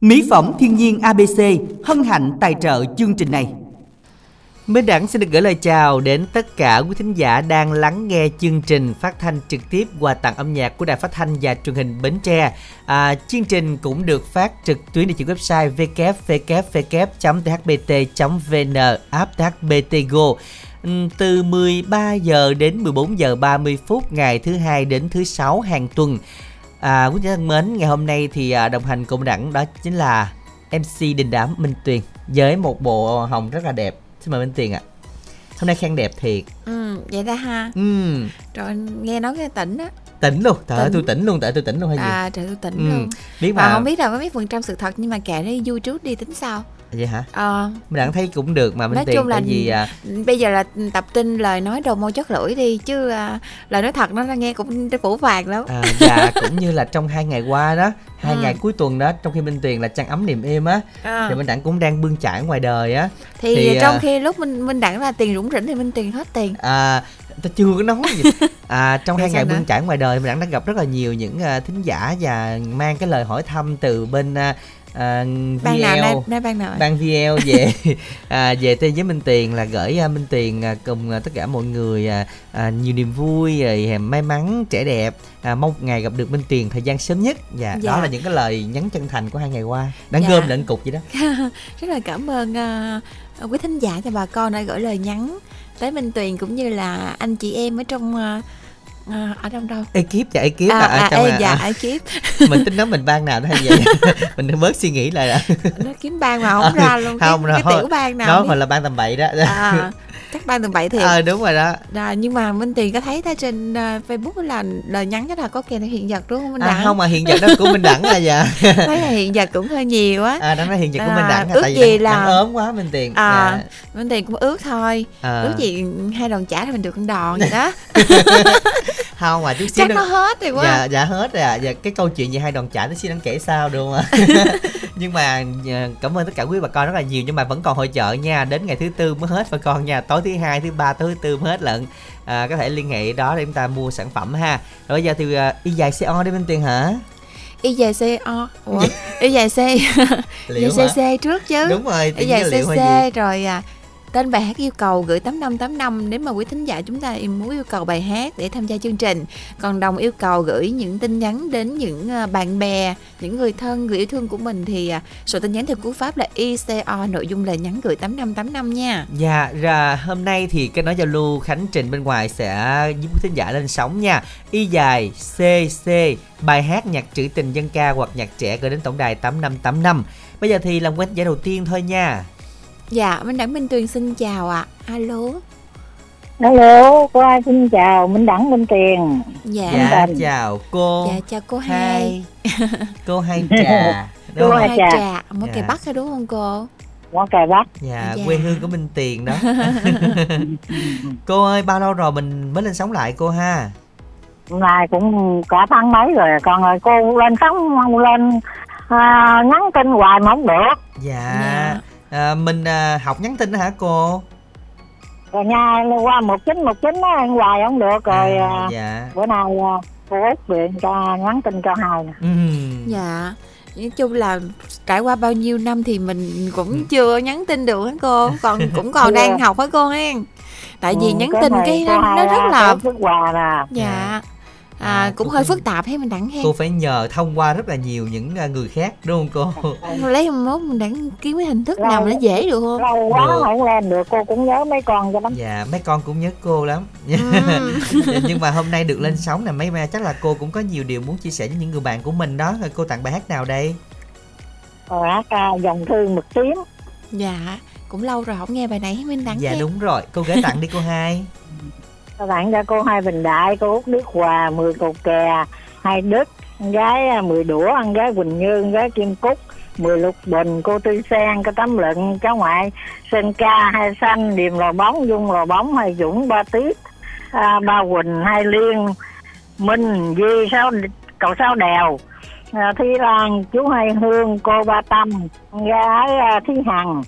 Mỹ phẩm thiên nhiên ABC hân hạnh tài trợ chương trình này. Minh Đẳng xin được gửi lời chào đến tất cả quý thính giả đang lắng nghe chương trình phát thanh trực tiếp quà tặng âm nhạc của Đài Phát thanh và Truyền hình Bến Tre. À, chương trình cũng được phát trực tuyến trên website www.thbt.vn app THBT Go ừ, từ 13 giờ đến 14 giờ 30 phút ngày thứ hai đến thứ sáu hàng tuần. À, quý vị thân mến, ngày hôm nay thì à, đồng hành cùng đẳng đó chính là MC Đình Đám Minh Tuyền với một bộ hồng rất là đẹp. Xin mời Minh Tuyền ạ. À. Hôm nay khen đẹp thiệt. Ừ, vậy đó ha. Ừ. Rồi nghe nói cái tỉnh á. Tỉnh luôn, trời ơi tôi tỉnh luôn, tại tôi tỉnh luôn hay gì? À trời tôi tỉnh ừ. luôn. Biết mà. À, không biết là có mấy phần trăm sự thật nhưng mà kệ vui trước đi tính sao vậy hả? Ờ. Mình đang thấy cũng được mà mình nói tiền chung là gì à bây giờ là tập tin lời nói đầu môi chất lưỡi đi chứ à, lời nói thật nó nghe cũng phủ phàng lắm. À, dạ cũng như là trong hai ngày qua đó hai ừ. ngày cuối tuần đó trong khi minh tiền là trăng ấm niềm êm á à. thì minh đẳng cũng đang bươn trải ngoài đời á. Thì, thì trong à, khi lúc minh minh đẳng là tiền rủng rỉnh thì minh tiền hết tiền. À ta chưa có nói gì. À trong hai ngày bươn trải ngoài đời mình đẳng đã gặp rất là nhiều những uh, thính giả và mang cái lời hỏi thăm từ bên uh, à, ban nào nay, nay ban nào ban VL về. À, về tới với Minh Tiền là gửi uh, Minh Tiền uh, cùng uh, tất cả mọi người uh, uh, nhiều niềm vui rồi may mắn trẻ đẹp. À, mong ngày gặp được Minh Tiền thời gian sớm nhất. Và dạ. đó là những cái lời nhắn chân thành của hai ngày qua. Đang dạ. gom lệnh cục vậy đó. Rất là cảm ơn uh, quý thính giả cho bà con đã gửi lời nhắn tới Minh Tuyền cũng như là anh chị em ở trong uh, à, ở đâu đâu? Ekip dạ ekip à, à, trong, à, dạ à, ekip. Mình tính nói mình ban nào đó hay vậy mình bớt suy nghĩ lại nó kiếm ban mà không ra luôn không cái, cái tiểu ban nào đó mà là ban tầm bậy đó. À, chắc ban tầm bậy thiệt ờ à, đúng rồi đó. À, nhưng mà minh tiền có thấy ta trên uh, facebook là lời nhắn chắc là có kèm hiện vật đúng không minh đẳng? à, không mà hiện vật đó của minh đẳng là dạ thấy là hiện vật cũng hơi nhiều á. À đó là hiện vật của minh đẳng à, ước gì là ốm quá minh tiền à dạ. minh tiền cũng ước thôi. À. ước gì hai đòn trả thì mình được con đòn vậy đó. Không mà chút xíu chắc nó hết rồi quá. Dạ dạ hết rồi à dạ cái câu chuyện gì hai đòn trả nó xin anh kể sao được không ạ? Nhưng mà cảm ơn tất cả quý bà con rất là nhiều nhưng mà vẫn còn hội chợ nha. Đến ngày thứ tư mới hết bà con nha. Tối thứ hai thứ ba thứ tư hết lận. À, có thể liên hệ đó để chúng ta mua sản phẩm ha. Rồi giờ thì uh, y dài co đi bên tiền hả? Y dài co ủa? Y dài c. Y dài cc trước chứ. Đúng rồi y dài cc rồi à Tên bài hát yêu cầu gửi 8585 nếu mà quý thính giả chúng ta muốn yêu cầu bài hát để tham gia chương trình. Còn đồng yêu cầu gửi những tin nhắn đến những à, bạn bè, những người thân, người yêu thương của mình thì à, số tin nhắn theo cú pháp là ICO nội dung lời nhắn gửi 8585 nha. Dạ, ra hôm nay thì cái nói giao lưu Khánh Trình bên ngoài sẽ giúp quý thính giả lên sóng nha. Y dài CC bài hát nhạc trữ tình dân ca hoặc nhạc trẻ gửi đến tổng đài 8585. Bây giờ thì làm quen giải đầu tiên thôi nha. Dạ, Minh Đẳng Minh Tuyền xin chào ạ. À. Alo. Alo, cô ai xin chào Minh Đẳng Minh Tuyền. Dạ, dạ chào cô. Dạ chào cô hai. cô hai trà. cô hai trà. trà. Món dạ. cày Bắc hay đúng không cô? Món cày Bắc. Dạ, dạ, quê hương của Minh Tiền đó. cô ơi, bao lâu rồi mình mới lên sống lại cô ha? Này cũng cả tháng mấy rồi con ơi, cô lên sống lên à, nhắn tin hoài mà không được. Dạ. dạ à, mình à, học nhắn tin đó hả cô? Rồi nha qua một chín một chín á ăn hoài không được rồi à, à dạ. bữa nay à, cô út điện cho nhắn tin cho hai nè. Ừ. dạ. Nói chung là trải qua bao nhiêu năm thì mình cũng ừ. chưa nhắn tin được hả cô? Còn cũng còn đang học hả cô hen tại vì ừ, nhắn tin cái nó, nó rất là quà nè. Dạ, dạ à, à cũng hơi phức tạp hay mình đẳng hen? cô phải nhờ thông qua rất là nhiều những à, người khác đúng không cô? Lấy mốt mình đẳng kiếm cái hình thức lâu, nào mà nó dễ được không? Lâu quá được. không lên được cô cũng nhớ mấy con cho lắm. Dạ mấy con cũng nhớ cô lắm. Ừ. nhưng mà hôm nay được lên sóng nè mấy chắc là cô cũng có nhiều điều muốn chia sẻ với những người bạn của mình đó. Cô tặng bài hát nào đây? Hát à, dòng thư mực tím. Dạ cũng lâu rồi không nghe bài này minh đẳng dạ đúng rồi. Cô gái tặng đi cô hai các bạn cho cô hai bình đại cô út đức hòa mười cột kè hai đức con gái à, mười đũa con gái quỳnh như con gái kim cúc mười lục bình cô tư sen cô tấm lựng cháu ngoại sơn ca hai xanh điềm lò bóng dung lò bóng hai dũng ba tiết à, ba quỳnh hai liên minh di sáu cậu sáu đèo à, thi lan chú hai hương cô ba tâm gái à, thí hằng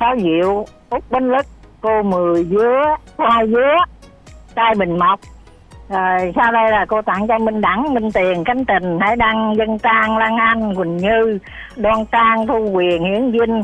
sáu diệu út bánh lứt cô mười dứa hai dứa trai bình mộc. Rồi sau đây là cô tặng cho minh đẳng, minh tiền cánh tình hải đăng, dân trang, lan anh, quỳnh như, đoan trang, thu quyền, hiển vinh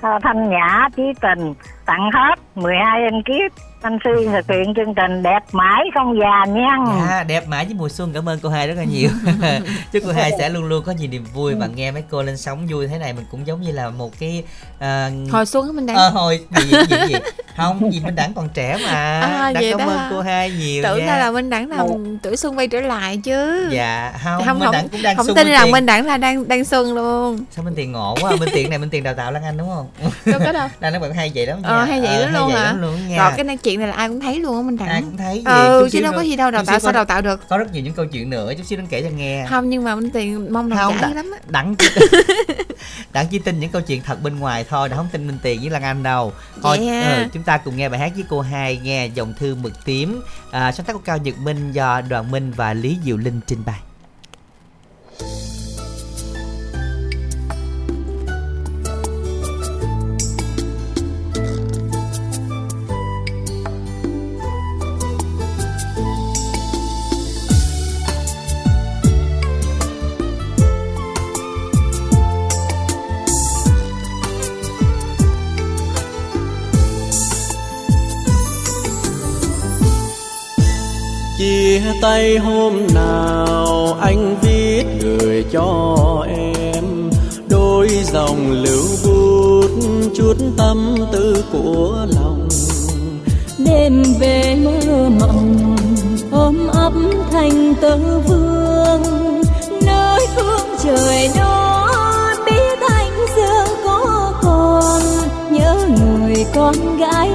à, thanh nhã trí tình. Tặng hết 12 anh kiếp anh suy thực hiện chương trình đẹp mãi không già nha. À, đẹp mãi với mùa xuân. Cảm ơn cô hai rất là nhiều. Chúc cô hai sẽ luôn luôn có nhiều niềm vui và nghe mấy cô lên sóng vui thế này. Mình cũng giống như là một cái uh... hồi xuân mình đang ờ, hồi gì, gì, gì, gì không gì minh đẳng còn trẻ mà. À, đã cảm ơn cô hai nhiều tưởng ra là minh đẳng là một... tuổi xuân quay trở lại chứ. Dạ không, không minh đẳng cũng đang không xuân tin rằng minh đẳng là đang đang xuân luôn. Sao minh tiền ngộ quá minh tiền này minh tiền đào tạo lan anh đúng không? Đâu có đâu. Đang nói bạn hay vậy lắm ờ hay vậy ờ, luôn hả? luôn rồi cái này chuyện này là ai cũng thấy luôn á minh đẳng ai cũng thấy gì? Ừ chứ đâu có gì đâu đào tạo sao đào tạo được. có rất nhiều những câu chuyện nữa chút xíu anh kể cho nghe. Không nhưng mà minh tiền mong là giải lắm á. đặng đặng chỉ tin những câu chuyện thật bên ngoài thôi đặng không tin minh tiền với lan anh đâu. Thôi ừ, chúng ta cùng nghe bài hát với cô hai nghe dòng thư mực tím. À, sáng tác của cao nhật minh do đoàn minh và lý diệu linh trình bày tay hôm nào anh viết gửi cho em. Đôi dòng lưu bút, chút tâm tư của lòng. Đêm về mơ mộng, ôm ấp thành tơ vương. Nơi phương trời đó, biết anh xưa có còn. Nhớ người con gái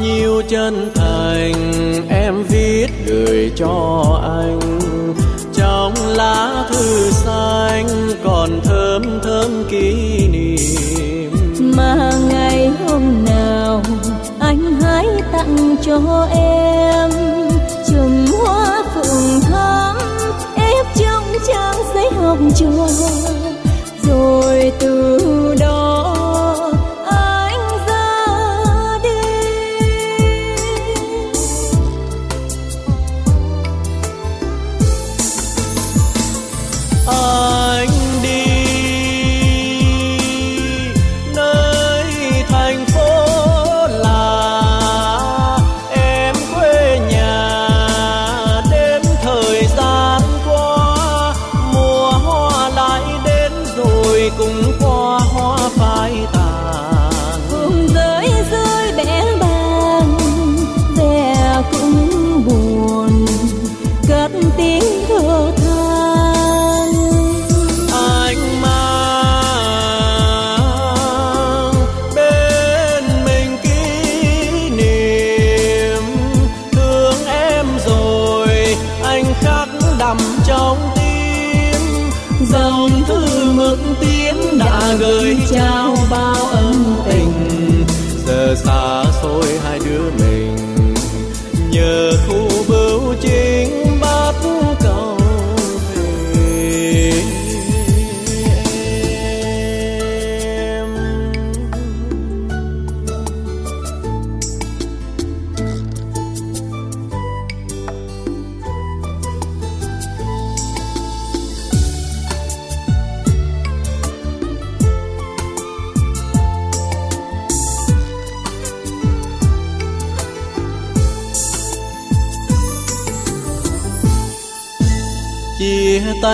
nhiêu chân thành em viết gửi cho anh. Trong lá thư xanh còn thơm thơm kỷ niệm. Mà ngày hôm nào anh hãy tặng cho em chùm hoa phượng thắm, ép trong trang giấy hồng trò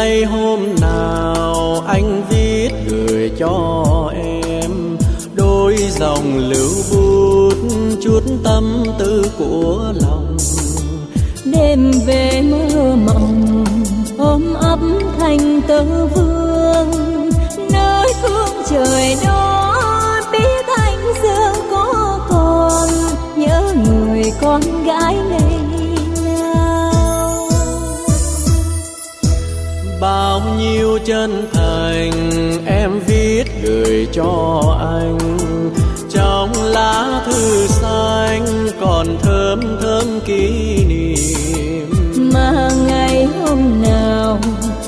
nay hôm nào anh viết gửi cho em đôi dòng lưu bút, chút tâm tư của lòng. Đêm về mơ mộng, ôm ấp thành tơ vương chân thành, em viết gửi cho anh. Trong lá thư xanh còn thơm thơm kỷ niệm. Mà ngày hôm nào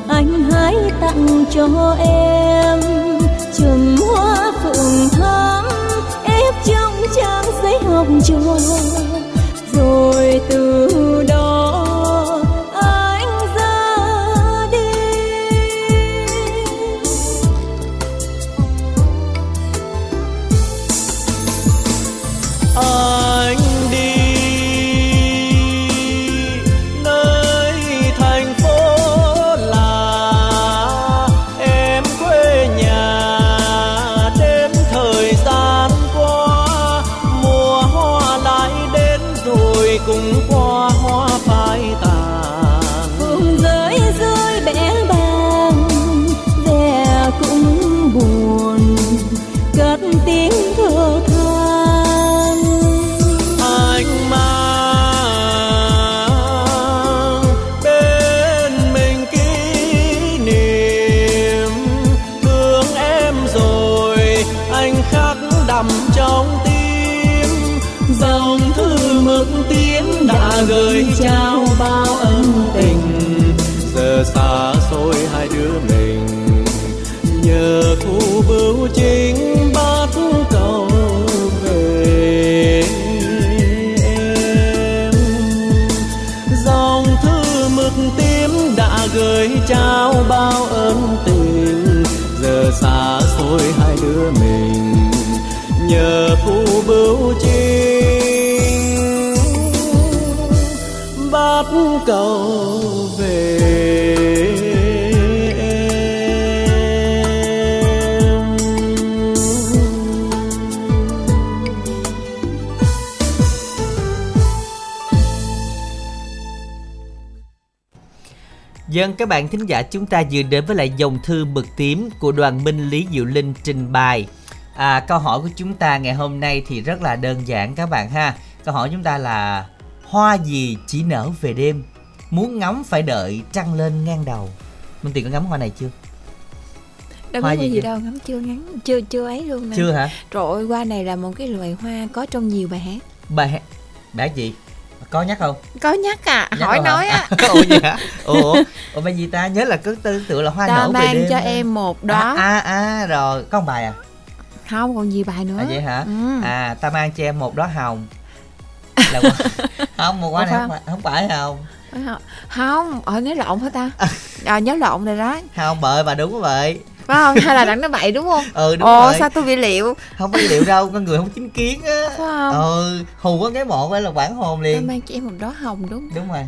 anh hãy tặng cho em chùm hoa phượng thắm, ép trong trang giấy hồng trôi xa hai đứa mình. Nhờ thu bưu chính bát cầu Dân các bạn thính giả chúng ta vừa đến với lại dòng thư mực tím của đoàn Minh Lý Diệu Linh trình bày. À, câu hỏi của chúng ta ngày hôm nay thì rất là đơn giản các bạn ha. Câu hỏi chúng ta là hoa gì chỉ nở về đêm, muốn ngắm phải đợi trăng lên ngang đầu. Minh Tiền có ngắm hoa này chưa? đâu Hoa gì gì đâu ngắm chưa ngắn chưa chưa ấy luôn nè Chưa hả? trời ơi hoa này là một cái loài hoa có trong nhiều bài hát Bài bài gì? Có nhắc không? có nhắc à Nhắc hỏi nói á ủa gì hả? Ủa, ủa bài gì ta? Nhớ là cứ tư tưởng là hoa ta nở về mang đêm. cho em một đó À, à à rồi, có một bài à? không còn nhiều bài nữa À vậy hả? ừ. À ta mang cho em một đóa hồng. Là không một Ủa này không phải, không phải hồng. không ở nhớ lộn hả ta à, nhớ lộn rồi đó Không bợi bà đúng vậy. Phải không hay là đặng nó bậy đúng không Ừ đúng ồ rồi. sao tôi bị liệu Không có liệu đâu, con người không chính kiến á. phải không Ừ, hù có cái một ấy là quảng hồn liền. mang cho em một đó hồng đúng Đúng rồi.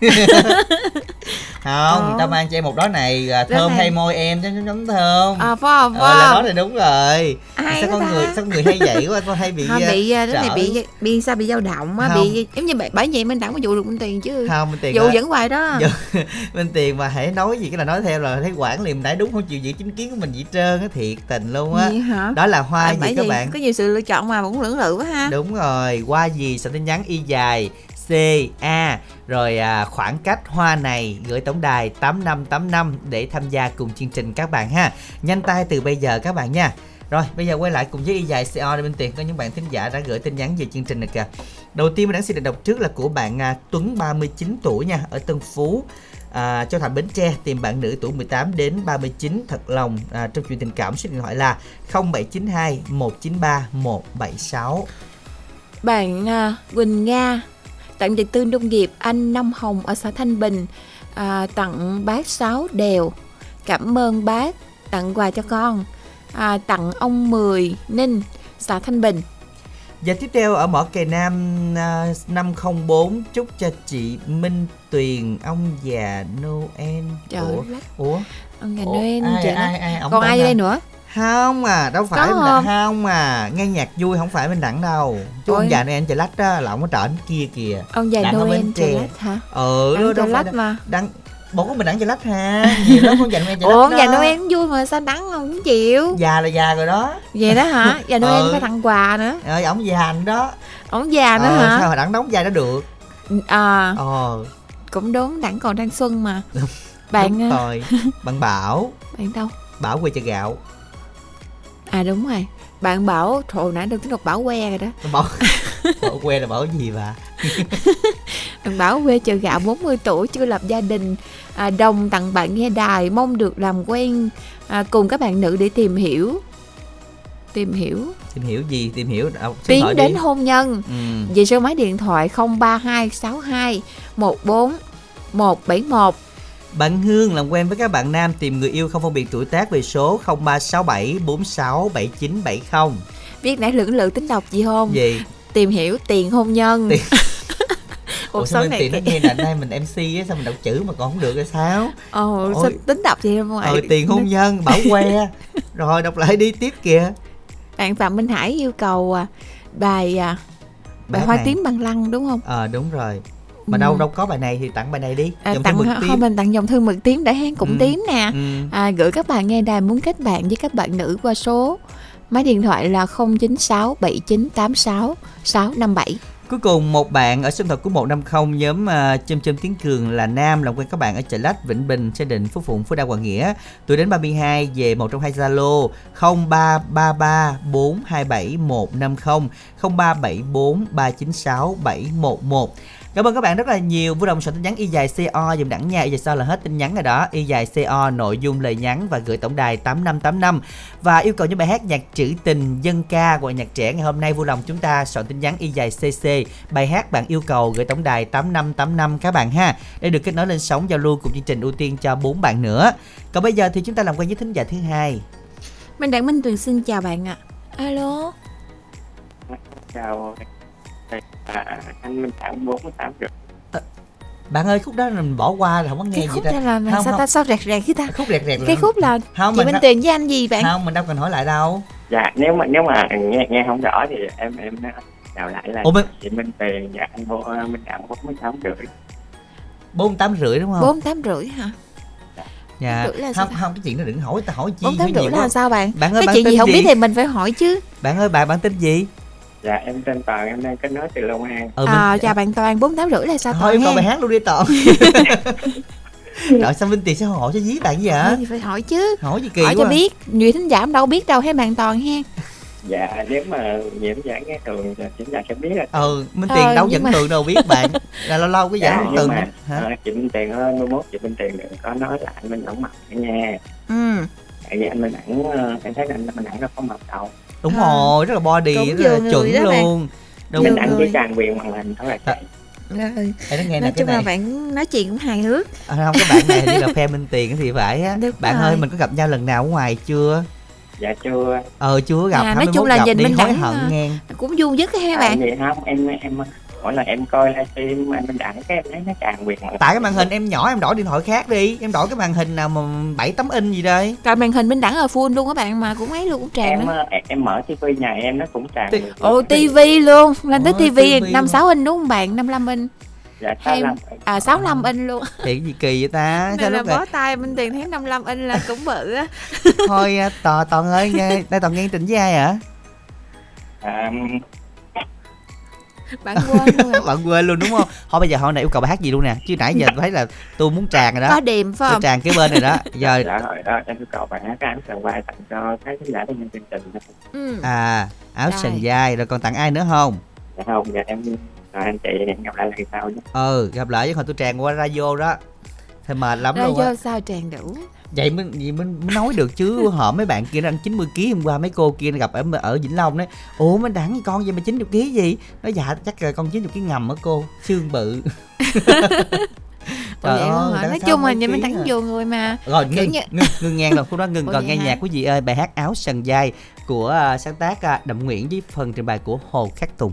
không, Ờ. ta mang cho em một đó này à, thơm này. hay môi em chấm chấm thơm. à phải không? Ờ phải là đó không? thì đúng rồi. ai sao con ta. người sao người hay vậy quá con hay bị Thôi à, bị cái này bị bị sao bị dao động á Không. bị giống như bởi vậy mình đặng có dụ được minh tiền chứ. Không mình tiền là- vẫn hoài đó. bên tiền mà hãy nói gì cái là nói theo là thấy quản liền đã đúng không chịu giữ chính kiến của mình gì trơn á thiệt tình luôn á. Gì đó là hoa À, gì các vì bạn? Có nhiều sự lựa chọn mà cũng lưỡng lự quá ha. Đúng rồi hoa gì? Soạn tin nhắn y dài C A. Rồi à, khoảng cách hoa này gửi tổng đài 8585 để tham gia cùng chương trình các bạn ha. Nhanh tay từ bây giờ các bạn nha. Rồi bây giờ quay lại cùng với y dài CO để bên tiền có những bạn thính giả đã gửi tin nhắn về chương trình này kìa. Đầu tiên mình đang xin được đọc trước là của bạn à, Tuấn 39 tuổi nha ở Tân Phú. À, Châu Thành Bến Tre tìm bạn nữ tuổi 18 đến 39 thật lòng. À, trong chuyện tình cảm số điện thoại là 0792 193 176 bạn à, Quỳnh Nga tặng vật tư nông nghiệp anh Năm Hồng ở xã Thanh Bình à, tặng bác Sáu Đèo cảm ơn bác tặng quà cho con à, tặng ông Mười Ninh xã Thanh Bình Và tiếp theo ở mỏ kề Nam à, 504 chúc cho chị Minh Tuyền ông già Noel. trời Ủa? Ủa? ông Ủa? Noel ai, ai, ai, ổng còn ai đây nữa Không à, đâu phải Có là không? à. Nghe nhạc vui không phải bên đẳng đâu. Chú Ôi. ông già Noel trời lách á là ổng ở trển kia kìa. ông già Đặng Noel Tre. lách hả Ừ, Đặng đâu, phải mà đăng bộ của mình đẳng trời lách ha. Nhiều lắm con già Noel trời lách. ông già. Noel cũng vui mà sao đắng không cũng chịu Già là già rồi đó. vậy đó hả già Noel Ừ. phải tặng quà nữa Ờ, ổng già nữa đó. ông già nữa Ờ, hả sao mà đẳng đóng già đó được. à Ờ, cũng đúng đặng còn đang xuân mà đúng bạn à, rồi. Bạn Bảo, bạn đâu Bảo quê chợ gạo. À đúng rồi. Bạn bảo thôi nãy được tiếng đọc bảo que rồi đó. Bảo bảo quê là bảo gì bà? Bạn bảo quê chợ gạo 40 tuổi chưa lập gia đình. À, đồng tặng bạn nghe đài mong được làm quen. À, cùng các bạn nữ để tìm hiểu. Tìm hiểu. Tìm hiểu gì? Tìm hiểu à, tiến đến đi. hôn nhân. Ừ. về số máy điện thoại 03262 14 171 Bạn Hương làm quen với các bạn nam tìm người yêu không phân biệt tuổi tác về số 0367 46 7970. biết nãy lưỡng lự tính đọc gì không Gì? tìm hiểu tiền hôn nhân Tiền- Ủa, Ủa sao này tiền nó nghe là nay mình MC á sao mình đọc chữ mà còn không được hay sao? Ồ, sao Ôi. tính đọc gì không Ờ tiền hôn nhân bảo que. Rồi đọc lại đi tiếp kìa. bạn phạm minh hải yêu cầu à, bài à, bài Bài hoa này. tím bằng lăng đúng không Ờ đúng rồi. Mà Ừ. đâu đâu có bài này thì tặng bài này đi. à, Dòng thư tặng mực thôi tím. mình tặng dòng thư mực tím để hang cũng Ừ. tím nè Ừ. à, gửi các bạn nghe đài muốn kết bạn với các bạn nữ qua số máy điện thoại là 096 7986 657 Cuối cùng một bạn ở sân thật của 150 nhóm uh, châm châm tiếng cường là nam làm quen các bạn ở chợ lách Vĩnh Bình Gia Định Phú Phụng Phú Đa Hoàng Nghĩa tuổi đến 32 về một trong hai Zalo 0333 427 150 0374 396 711 Cảm ơn các bạn rất là nhiều. Vui lòng soạn tin nhắn y dài CO dùm đẳng nha. Y dài CO là hết tin nhắn rồi đó. Y dài CO nội dung lời nhắn và gửi tổng đài 8585 và yêu cầu những bài hát nhạc trữ tình dân ca của nhạc trẻ ngày hôm nay vui lòng chúng ta soạn tin nhắn y dài CC bài hát bạn yêu cầu gửi tổng đài 8585 các bạn ha để được kết nối lên sóng giao lưu cùng chương trình ưu tiên cho bốn bạn nữa. Còn bây giờ thì chúng ta làm quen với thính giả thứ hai. Minh Đặng Minh Tuyền xin chào bạn ạ Alo chào anh Minh Thảo bốn tám rưỡi Bạn ơi khúc đó mình bỏ qua là không có nghe Cái gì khúc đó. đó là, là Không, sao không. ta sao rẹt rẹt cái ta Khúc rẹt rẹt Cái khúc là không chị mình Minh Tuyền với anh gì bạn không mình đâu cần hỏi lại đâu. dạ nếu mà nếu mà nghe nghe không rõ thì em em chào lại là Ủa, Minh- chị Minh Tiền và anh vô Minh Thảo bốn tám rưỡi bốn tám rưỡi đúng không? bốn tám rưỡi hả dạ. là sao không không cái chuyện đó đừng hỏi ta hỏi chi bốn tám rưỡi là sao bạn Bạn ơi cái bạn chuyện tên gì không gì? biết thì mình phải hỏi chứ Bạn ơi bạn bạn tên gì? Dạ em tên Toàn em đang kết nối từ Long An. Ừ, à, mình- chào bạn Toàn bốn tám rưỡi là sao thôi Toàn ha bài hát luôn đi toàn. Trời sao Minh Tiền sẽ hỏi cho dí bạn vậy? Thôi thì phải hỏi chứ. Hỏi gì kỳ hỏi quá. cho biết nhiều thính giả đâu biết đâu hay bạn Toàn ha dạ nếu mà nhiễm giả nghe thường thì ta sẽ biết là ừ Minh Ờ, Tiền đâu nhưng dẫn mà- tường đâu biết bạn. Là lâu lâu cái dạ, dẫn nhưng tường mà hả? à, chị Minh Tiền ơi mai mốt chị Minh Tiền đừng có nói là anh Minh Đẳng mặt nha ừ. Tại vì anh Minh Đẳng ờ, em thấy anh Minh Đẳng đâu có mập đâu đúng À. rồi rất là body Cũng rất là chuẩn đó bạn. luôn. Đúng Minh Nhiều Đẳng người. chỉ tràn quyền màn hình thôi là chạy rồi nó nghe nói cái chung là này. bạn nói chuyện cũng hài hước. À, không cái bạn này như là phe Minh Tiền thì phải á. Đúng bạn rồi. ơi mình có gặp nhau lần nào ở ngoài chưa? Dạ chưa. Ờ chưa gặp À, nói 21 chung là gặp nhìn đi Minh hối hận à, ngang cũng vui dứt ha à, bạn. vậy không em em mỗi lần em coi livestream anh Minh Đẳng cái em thấy nó tràn quyền tại cái màn hình em nhỏ em đổi điện thoại khác đi. Em đổi cái màn hình nào mà 7 tấm inch gì đây. Rồi màn hình minh đẳng ở full luôn các bạn mà cũng ấy luôn cũng tràn em ờ, em, em mở tivi nhà em nó cũng tràn quyền. ồ tivi luôn. Lên tới tivi TV năm sáu inch đúng không bạn? 55 inch. Dạ sao em- làm à 65 inch luôn. Thì cái gì kỳ vậy ta? Sao nên là này bó tay minh tiền thấy 55 inch là cũng bự á. Thôi à, toàn toàn ơi nghe đây toàn nghe tình với ai hả? À, bạn quên luôn rồi bạn quên luôn đúng không? Thôi bây giờ hồi này yêu cầu bài hát gì luôn nè? Chứ nãy giờ tôi thấy là tôi muốn tràn rồi đó. Có điềm phải tôi không? tràn cái bên này đó. Giờ dạ rồi đó em yêu cầu bạn hát cái áo sờ vai tặng cho các khán giả trong chương trình ừ. à áo Rồi. sần dài rồi còn tặng ai nữa không? Dạ không dạ em rồi anh chị hẹn gặp lại lần sau nhé. Ừ gặp lại chứ hồi tôi tràn qua radio đó. Thì mệt lắm ra luôn á. Vô sao tràn đủ vậy mới vậy mới, mới nói được chứ họ mấy bạn kia nó ăn 90 kg hôm qua mấy cô kia gặp ở ở Vĩnh Long đấy ủa mới đắng con vậy mà 90 kg gì nó dạ chắc là con 90 kg ngầm á cô xương bự hả? đáng nói chung là nhìn đẳng à. vô người mà rồi ngưng, như- ngưng ngưng ngang rồi khúc đó ngưng còn nghe hả? nhạc quý vị ơi bài hát áo sần dài của à, sáng tác à, Đậm Nguyễn với phần trình bày của Hồ Khắc Tùng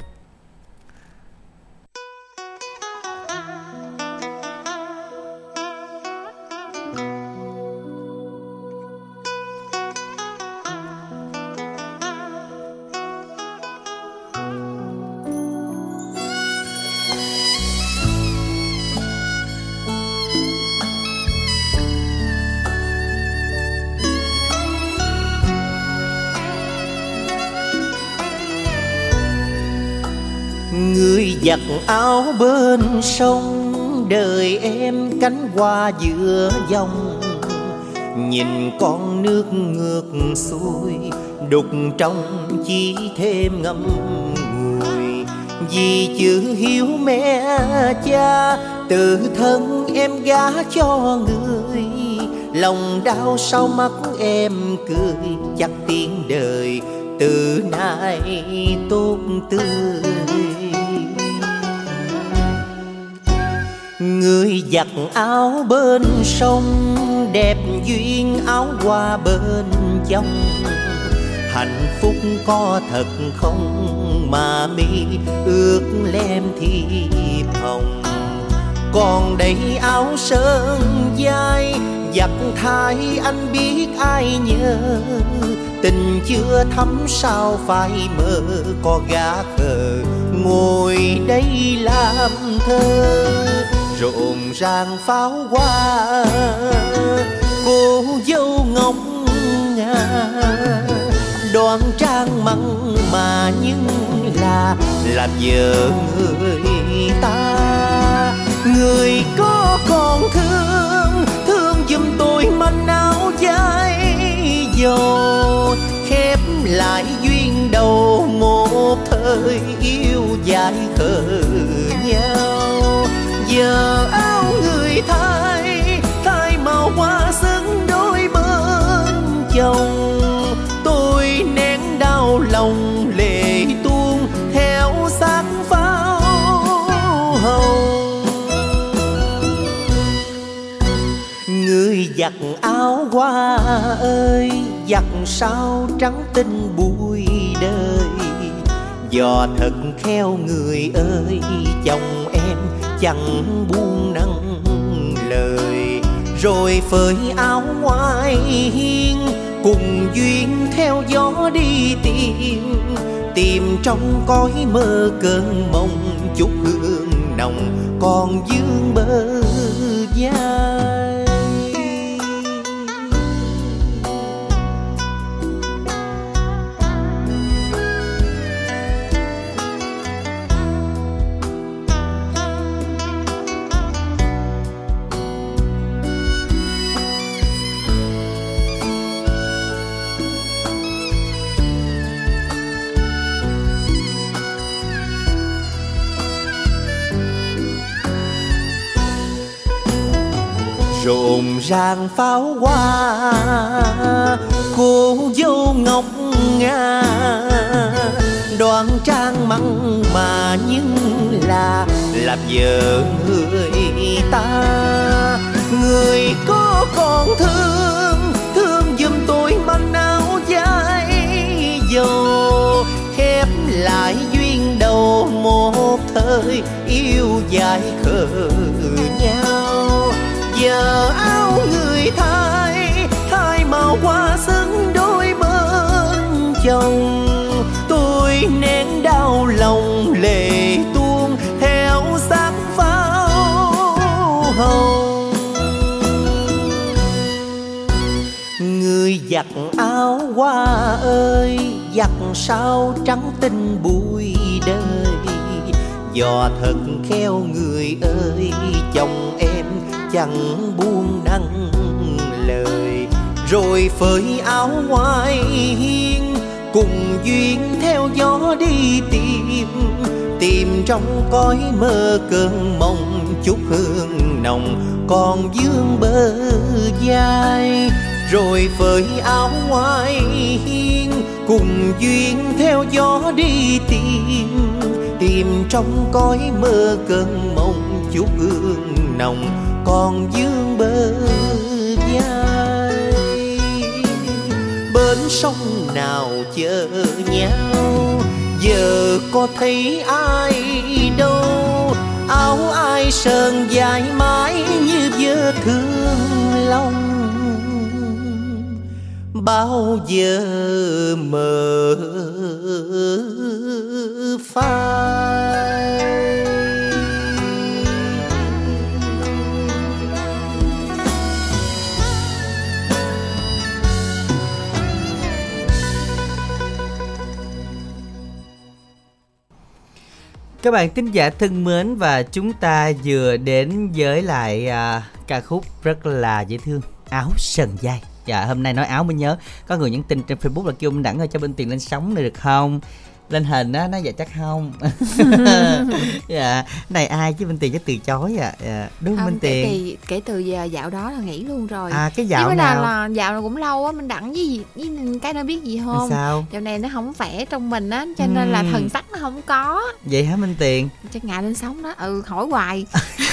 áo bên sông, đời em cánh hoa giữa dòng. Nhìn con nước ngược xuôi, đục trong chỉ thêm ngâm ngùi. Vì chữ hiếu mẹ cha, tự thân em gả cho người. Lòng đau sau mắt em cười, chắc tiếng đời từ nay tốt tươi. Người giặt áo bên sông, đẹp duyên áo qua bên trong. hạnh phúc có thật không mà mi, ước lem thi hồng còn đây áo sơn dài giặt thay anh biết ai nhớ. Tình chưa thấm sao phải mơ, có gã khờ ngồi đây làm thơ rộn ràng pháo hoa cô dâu ngọc nhà. đoan trang mặn mà nhưng là làm vợ người ta người có còn thương thương giùm tôi manh áo dài dầu khép lại duyên đầu một thời yêu dài khờ nhau giờ áo người thay thay màu hoa xứng đôi bên chồng. Tôi nén đau lòng lệ tuôn theo sắc pháo hồng. Người giặt áo hoa ơi, giặt sao trắng tinh bụi đời. Dò thật khéo người ơi, chồng em chẳng buông nắng lời. Rồi phơi áo ngoài hiên, cùng duyên theo gió đi tìm. Tìm trong cõi mơ cơn mộng, chút hương nồng, còn dương bơ vai rộn ràng pháo hoa. Cô dâu ngọc nga, đoan trang mặn mà nhưng là làm vợ người ta. Người có còn thương thương giùm tôi manh áo dài dầu, khép lại duyên đầu một thời yêu dài khờ nhờ áo người thay thay màu hoa xứng đôi bên chồng. Tôi nén đau lòng lệ tuôn theo sắc pháo hồng. Người giặt áo hoa ơi, giặt sao trắng tinh bụi đời. Dò thật khéo người ơi, chồng em chẳng buông đăng lời. Rồi phơi áo ngoài hiên, cùng duyên theo gió đi tìm. Tìm trong cõi mơ cơn mộng, chút hương nồng còn dương bờ vai. Rồi phơi áo ngoài hiên, cùng duyên theo gió đi tìm. Tìm trong cõi mơ cơn mộng, chút hương nồng còn dương bờ vai. Bên sông nào chờ nhau, giờ có thấy ai đâu? Áo ai sơn dài mãi như vơ thương lòng. Bao giờ mờ phai? Các bạn thính giả thân mến và chúng ta vừa đến với lại à, ca khúc rất là dễ thương áo sần dai. Dạ hôm nay nói áo mới nhớ có người nhắn tin trên Facebook là kêu Minh đẳng ơi cho bên tiền lên sóng này được không? Lên hình á nó dạ chắc không? Dạ này ai chứ minh tiền chắc từ chối à? Dạ. đúng không minh tiền? kể, kể từ giờ dạo đó là nghỉ luôn rồi. À cái Chứ dạo mới nào? là, là dạo này cũng lâu á mình đặng với gì với cái nó biết gì không? sao? Dạo này nó không khỏe trong mình á cho nên là Ừm. thần sắc nó không có. Vậy hả minh tiền? Chắc ngại lên sóng đó. Ừ hỏi hoài.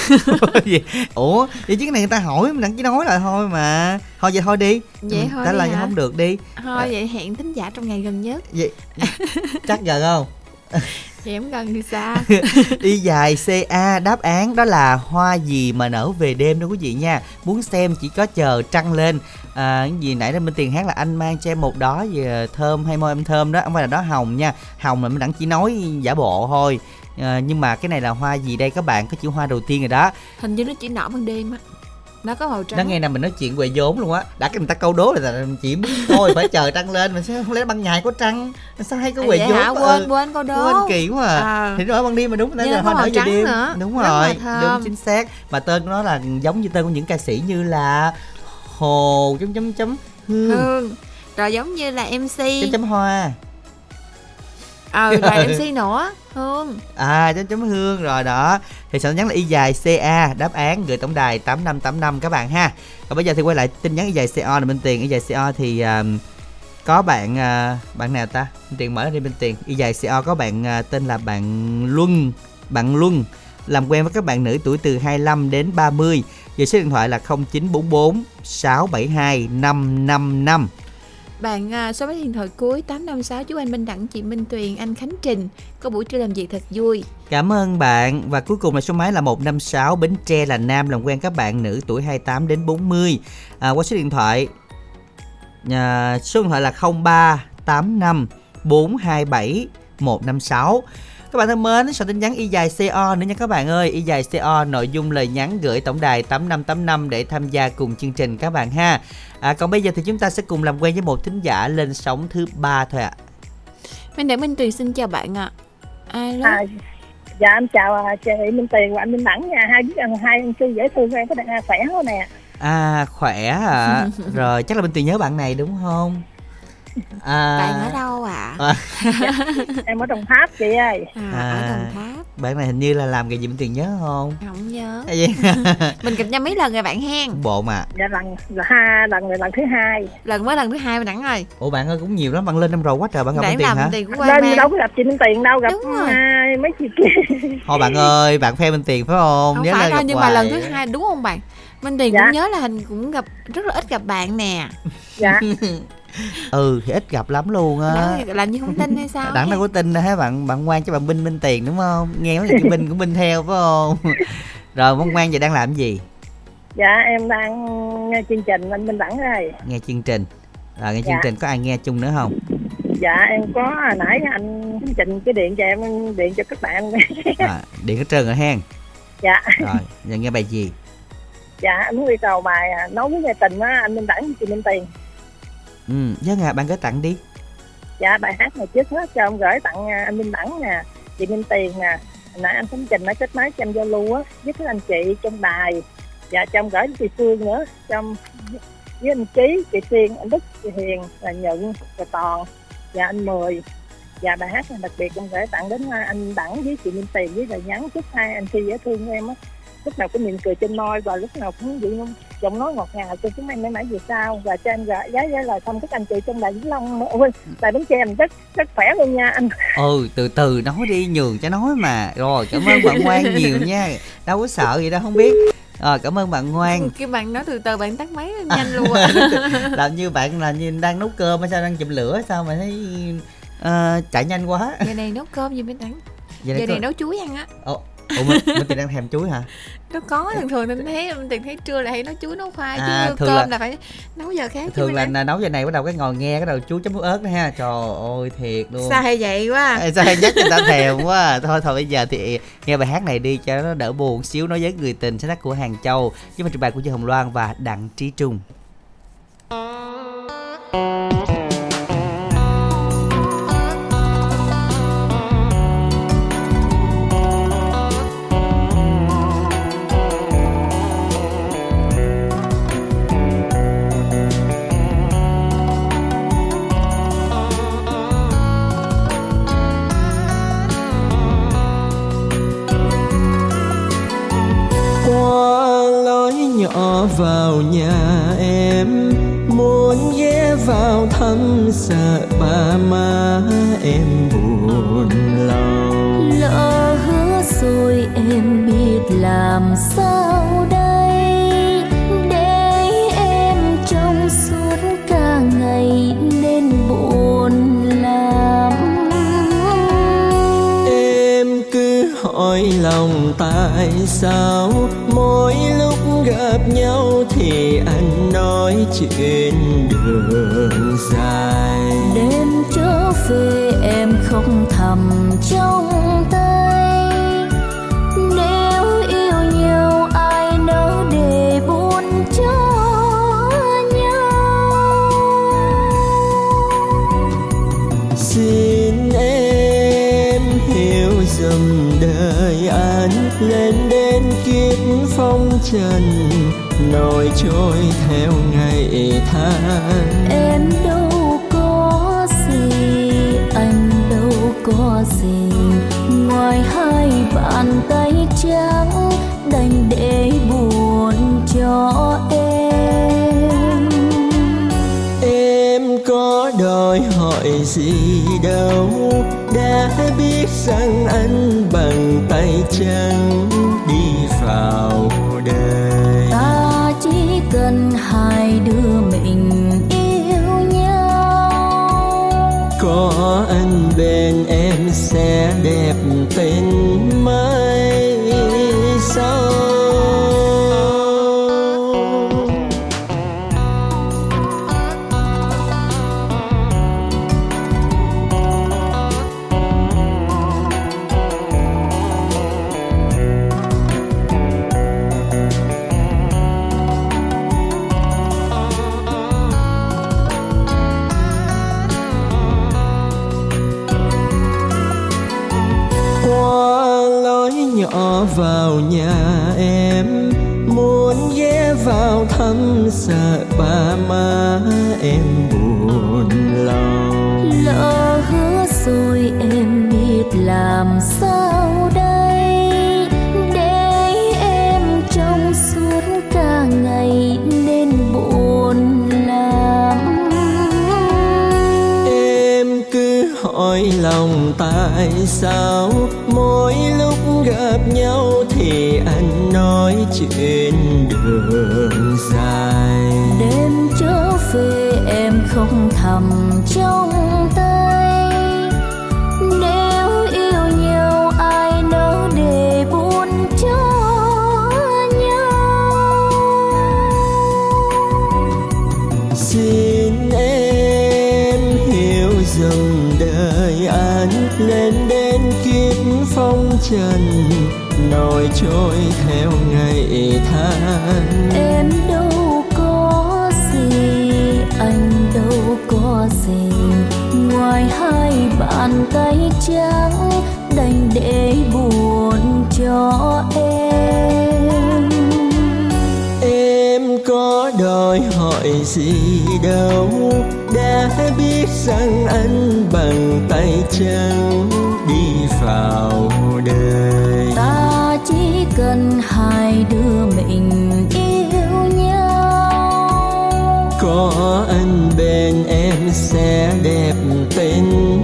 Gì? ủa vậy chứ cái này người ta hỏi mình đặng chỉ nói lại thôi mà. Thôi vậy thôi đi. Vậy Ừ, thôi trả lời không được đi. Thôi vậy hẹn thính giả trong ngày gần nhất. Vậy chắc gần không? Vậy không gần thì sao? Y dài ca đáp án đó là hoa gì mà nở về đêm đó quý vị nha. Muốn xem chỉ có chờ trăng lên. À, cái gì nãy đó minh tiền hát là anh mang cho em một đó gì à, thơm hay môi em thơm đó không phải là đó hồng nha. Hồng là mình đẳng chỉ nói giả bộ thôi. À, nhưng mà cái này là hoa gì đây? Các bạn có chữ hoa đầu tiên rồi đó. Hình như nó chỉ nở ban đêm á nó có màu trắng. Nó nghe nào mình nói chuyện về vốn luôn á. Đã cái người ta câu đố là mình chỉ thôi phải chờ trăng lên. Mình sẽ không lẽ ban ngày có trăng? Sao hay có À, vậy vốn hả? quên quên câu quên đố kỳ quá à. À. thì nói ban đêm mà đúng nãy giờ nó có hoa màu nở về đêm. nữa. đúng Rất rồi đúng chính xác. Mà tên của nó là giống như tên của những ca sĩ như là hồ chấm chấm chấm hương. Hương. Rồi giống như là mc chấm chấm hoa ờ rồi mc nữa hương. À chấm chấm hương. Rồi đó. Thì sẽ nhắn là y dài ca đáp án gửi tổng đài tám năm tám năm các bạn ha. Còn bây giờ thì quay lại tin nhắn y dài co là bên tiền. Y dài co thì à, có bạn à, bạn nào ta? Minh tiền mở đi bên tiền. Y dài co có bạn à, tên là bạn luân bạn luân. Làm quen với các bạn nữ tuổi từ 25 đến 30 về số điện thoại là 0944 672 555 bạn à, số máy điện thoại cuối 856 chú anh Minh Đẳng chị Minh Tuyền anh Khánh Trình có buổi trưa làm việc thật vui. Cảm ơn bạn. Và cuối cùng là số máy là 156 Bến Tre là nam làm quen các bạn nữ tuổi 28 đến 40 à, qua số điện thoại à, số điện thoại là 0385 427 156 các bạn thân mến, soạn tin nhắn y dài CO nữa nha các bạn ơi. Y dài CO nội dung lời nhắn gửi tổng đài 8585 để tham gia cùng chương trình các bạn ha. À, Còn bây giờ thì chúng ta sẽ cùng làm quen với một thính giả lên sóng thứ ba thôi ạ. Minh Đẳng Minh Tuyền xin chào bạn ạ. Alo. À, dạ em chào à, chị Minh Tiền và anh Minh Đẳng nha. Hai đứa hai anh sư dễ thương em có đang khỏe không nè. À khỏe à Rồi chắc là bên Tuyền nhớ bạn này đúng không à, bạn ở đâu ạ? À, em ở Đồng Tháp chị ơi. À, À. ở Đồng Tháp. Bạn này hình như là làm cái gì bên Tuyền nhớ không? Không nhớ. Mình gặp nhau mấy lần rồi bạn hen? Bộ mà. Dạ lần là hai lần này lần thứ hai. Lần mới lần thứ hai Minh Đẳng ơi. Ủa bạn ơi cũng nhiều lắm Bạn lên năm rồi quá trời bạn gặp Tuyền làm hả? tiền của lên đâu có gặp chị Minh Tiền đâu gặp Đúng rồi. à, mấy chị kia. Thôi bạn ơi bạn phe bên Tiền phải không? Không Nhớ phải đâu nhưng mà lần hoài. thứ hai đúng không bạn? Minh Tiền Dạ. cũng nhớ là hình cũng gặp rất là ít gặp bạn nè. Dạ Ừ thì ít gặp lắm luôn á. Làm như không tin hay sao Đặng đâu có tin đâu hả? Bạn Bạn ngoan cho bạn binh bên Tiền đúng không? Nghe nói là cái binh cũng binh theo phải không? Rồi mong ngoan vậy đang làm gì? Dạ em đang nghe chương trình anh Minh Đẳng đây Nghe chương trình. Rồi nghe Dạ. chương trình có ai nghe chung nữa không? Dạ em có hồi nãy anh chương trình cái điện cho em điện cho các bạn. À, Điện hết trơn rồi hen. Dạ. Rồi giờ nghe bài gì? Dạ anh muốn yêu cầu bài à, nấu với gia tình á anh Minh Đẳng chị Minh Tiền Ừ, vâng ạ, bạn gửi tặng đi. dạ bài hát này trước hết cho ông gửi tặng à, anh Minh Đẳng nè chị Minh Tiền nè. Nãy anh Khánh Trình đã kết máy cho em giao lưu á với các anh chị trong đài dạ cho ông gửi chị Phương nữa trong với anh Trí chị Tiên anh Đức chị Hiền là Nhận và Toàn. Và anh Mười. Và bài hát này đặc biệt cũng gửi tặng đến à, anh Đẳng với chị Minh Tiền với lời nhắn chúc hai anh chị dễ thương em á. Lúc nào cũng mỉm cười trên môi và lúc nào cũng giữ giọng nói ngọt ngào cho chúng em mãi mãi về sau và cho em gửi gái gửi lời thăm các anh chị trong đài Vĩnh Long ôi đài Bến Tre em rất rất khỏe luôn nha anh Ừ, từ từ nói đi, nhường cho nói mà. Rồi, cảm ơn bạn ngoan nhiều nha. Đâu có sợ gì đâu, không biết. Rồi, cảm ơn bạn ngoan. cái bạn nói từ từ bạn tắt máy nhanh luôn à Làm như bạn là như đang nấu cơm hay sao đang chụm lửa sao mà thấy ờ, chạy nhanh quá. giờ này nấu cơm gì bên đắng Vậy giờ có- này nấu chuối ăn á Ồ, Ủa, mình, mình tiền đang thèm chuối hả? nó có thường thường mình thấy mình tiền thấy trưa là hay nấu chuối nấu khoai À, chứ thường cơm là- là... phải nấu giờ khác chứ Thường là đắng. nấu giờ này bắt đầu cái ngồi nghe cái đầu chuối chấm muối ớt đó ha. Trời ơi, thiệt luôn. sao hay vậy quá Ê, sao nhắc người ta thèm quá à. thôi thôi bây giờ thì nghe bài hát này đi cho nó đỡ buồn xíu nói với người tình sáng tác của hàng châu với phần trình bày của chị hồng loan và đặng trí trung nhỏ vào nhà em muốn ghé vào thăm sợ ba má em buồn lòng. Lỡ hứa rồi em biết làm sao đây? Để em trong suốt cả ngày nên buồn lắm. Em cứ hỏi lòng tại sao mỗi lúc gặp nhau thì anh nói chuyện đường dài. Đêm trở về em không thầm trong tay nếu yêu nhau ai nỡ để buồn cho nhau? Xin em hiểu dùm đời anh lên trần nổi trôi theo ngày tháng. Em đâu có gì anh đâu có gì. Ngoài hai bàn tay trắng đành để buồn cho em. Em có đòi hỏi gì đâu đã biết rằng anh bằng tay trắng đi vào chỉ hai đứa mình yêu nhau. Có anh bên em sẽ đẹp tình mây sau. Sợ ba má em buồn lòng lỡ hứa rồi em biết làm sao đây? Để em trong suốt cả ngày nên buồn lắm. Em cứ hỏi lòng tại sao mỗi lúc gặp nhau thì anh nói chuyện đường đêm phê em không thầm trong tay. Nếu yêu nhau ai nỡ để buồn cho nhau? Xin em hiểu rằng đời anh lên đến kiếp phong trần, nổi trôi theo bàn tay trắng đành để buồn cho em. Em có đòi hỏi gì đâu đã biết rằng anh bằng tay trắng đi vào đời. Ta chỉ cần hai đứa mình yêu nhau. Có anh bên em sẽ đẹp tình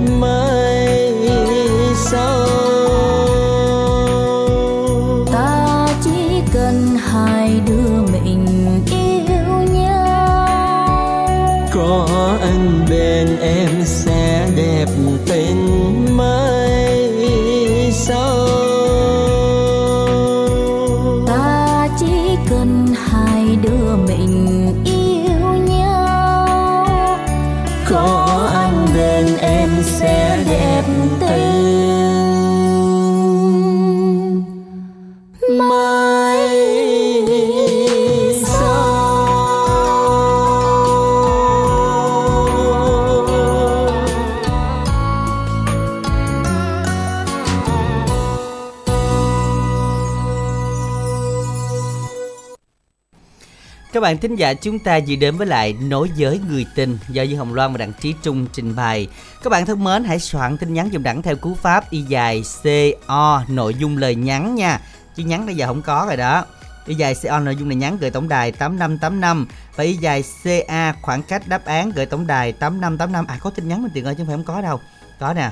Các bạn thính giả chúng ta gì đến với lại Nối giới người tình do Dương Hồng Loan và Đặng Trí Trung trình bày. Các bạn thân mến hãy soạn tin nhắn dùm đẳng theo cú pháp y dài CO nội dung lời nhắn nha. Chứ nhắn bây giờ không có rồi đó. Y dài CO nội dung này nhắn gửi tổng đài 8585 và y dài CA khoảng cách đáp án gửi tổng đài 8585. À có tin nhắn mình tiền ơi chứ không phải không có đâu. Có nè.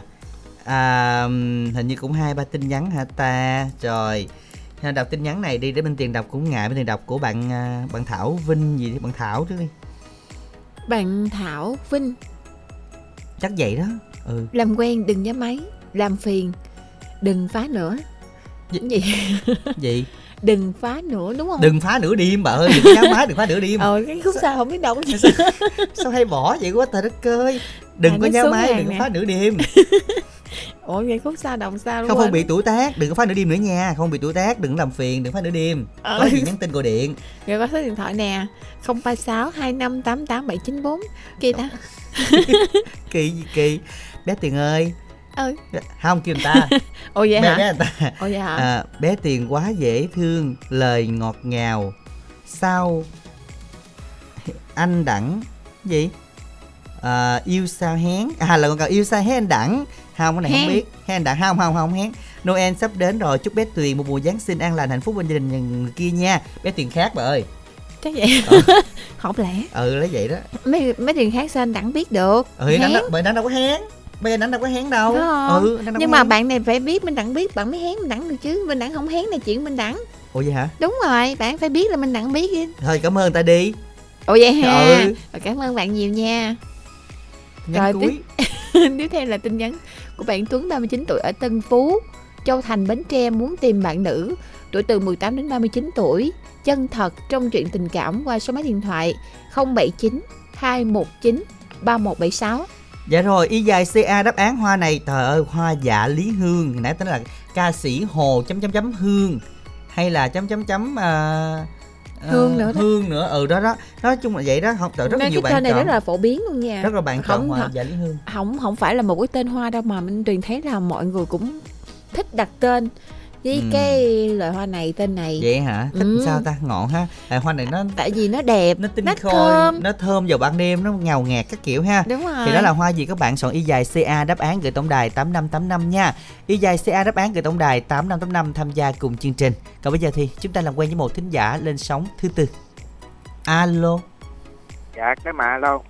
À, hình như cũng hai ba tin nhắn hả ta. Đọc tin nhắn này đi để bên tiền đọc cũng ngại bên tiền đọc của bạn à, bạn Thảo Vinh gì đi bạn Thảo trước đi. Bạn Thảo Vinh Chắc vậy đó. Ừ. làm quen đừng nhắm máy, làm phiền đừng phá nữa. Gì- gì? Gì? đừng phá nữa đúng không? Đừng phá nửa đêm bà ơi, đừng nhắm máy đừng phá nửa đêm. Ờ cái khúc sau không biết đâu. Sao hay bỏ vậy quá trời đất ơi. Đừng À, có số máy, đừng nè. phá nửa đêm. Ủa vậy khúc sau đồng sao không phân biệt tuổi tác đừng có phá nửa đêm nữa nha. Không bị tuổi tác đừng làm phiền đừng phá nửa đêm. Ờ. có gì nhắn tin gọi điện. Rồi có số điện thoại nè 036 25 88 794 Kia ta. Kỳ gì kỳ bé tiền ơi. Ơi không kêu người ta. Ồ vậy bé, hả? bé ta. Ồ vậy hả? à, bé tiền quá dễ thương lời ngọt ngào. Sao anh đẳng gì? À, yêu sao hén? À là còn yêu sao hén anh đẳng không cái này Hén. không biết. Hén đẳng không không không hén. Noel sắp đến rồi. Chúc bé Tuyền một mùa Giáng sinh an lành hạnh phúc bên gia đình người kia nha. Bé Tuyền khác bà ơi. Chắc vậy Ờ. Không lẽ. Ừ lấy vậy đó. Mấy mấy tiền khác sao anh đẳng biết được. Ừ nó Hén. đâu bởi nó đâu có hén. Bây giờ nó đâu có hén đâu. Ừ nó Nhưng mà hén. bạn này phải biết Minh Đẳng biết. Bạn mới hén Minh Đẳng được chứ. Minh Đẳng không hén là chuyện Minh Đẳng ủa vậy hả? Đúng rồi Bạn phải biết là Minh Đẳng biết chứ. Thôi cảm ơn ta đi. Ồ vậy ha? Ừ. Cảm ơn bạn nhiều nha. Nhắn Rồi, cuối. Tiếp theo là tin nhắn của bạn Tuấn 39 tuổi ở Tân Phú, Châu Thành, Bến Tre muốn tìm bạn nữ. Tuổi từ 18 đến 39 tuổi, chân thật trong chuyện tình cảm qua số máy điện thoại 079 219 3176. Dạ rồi, y dài CA đáp án hoa này. Trời ơi, hoa dạ Lý Hương. Nãy tính là ca sĩ Hồ chấm chấm chấm Hương Hay là chấm chấm chấm uh, Hương nữa đó. Hương nữa, ừ đó đó Nói chung là vậy đó, không, trời, rất là Nên nhiều cái bạn tên này chọn rất là phổ biến luôn nha. Rất là bạn chọn Không hoa hả? dạ Lý Hương không không phải là một cái tên hoa đâu mà Minh Tuyền thấy là mọi người cũng thích đặt tên với Ừ. cái loại hoa này tên này Vậy hả? Thích Ừ. sao ta? Ngọn ha à, Hoa này nó tại vì nó đẹp nó tinh nó khôi thơm Nó thơm vào ban đêm, nó ngào ngạt các kiểu ha đúng rồi Thì đó là hoa gì các bạn soạn y dài CA đáp án gửi tổng đài 8585 nha. Y dài CA đáp án gửi tổng đài 8585 tham gia cùng chương trình. Còn bây giờ thì chúng ta làm quen với một thính giả lên sóng thứ tư. Alo. dạ cái mà đâu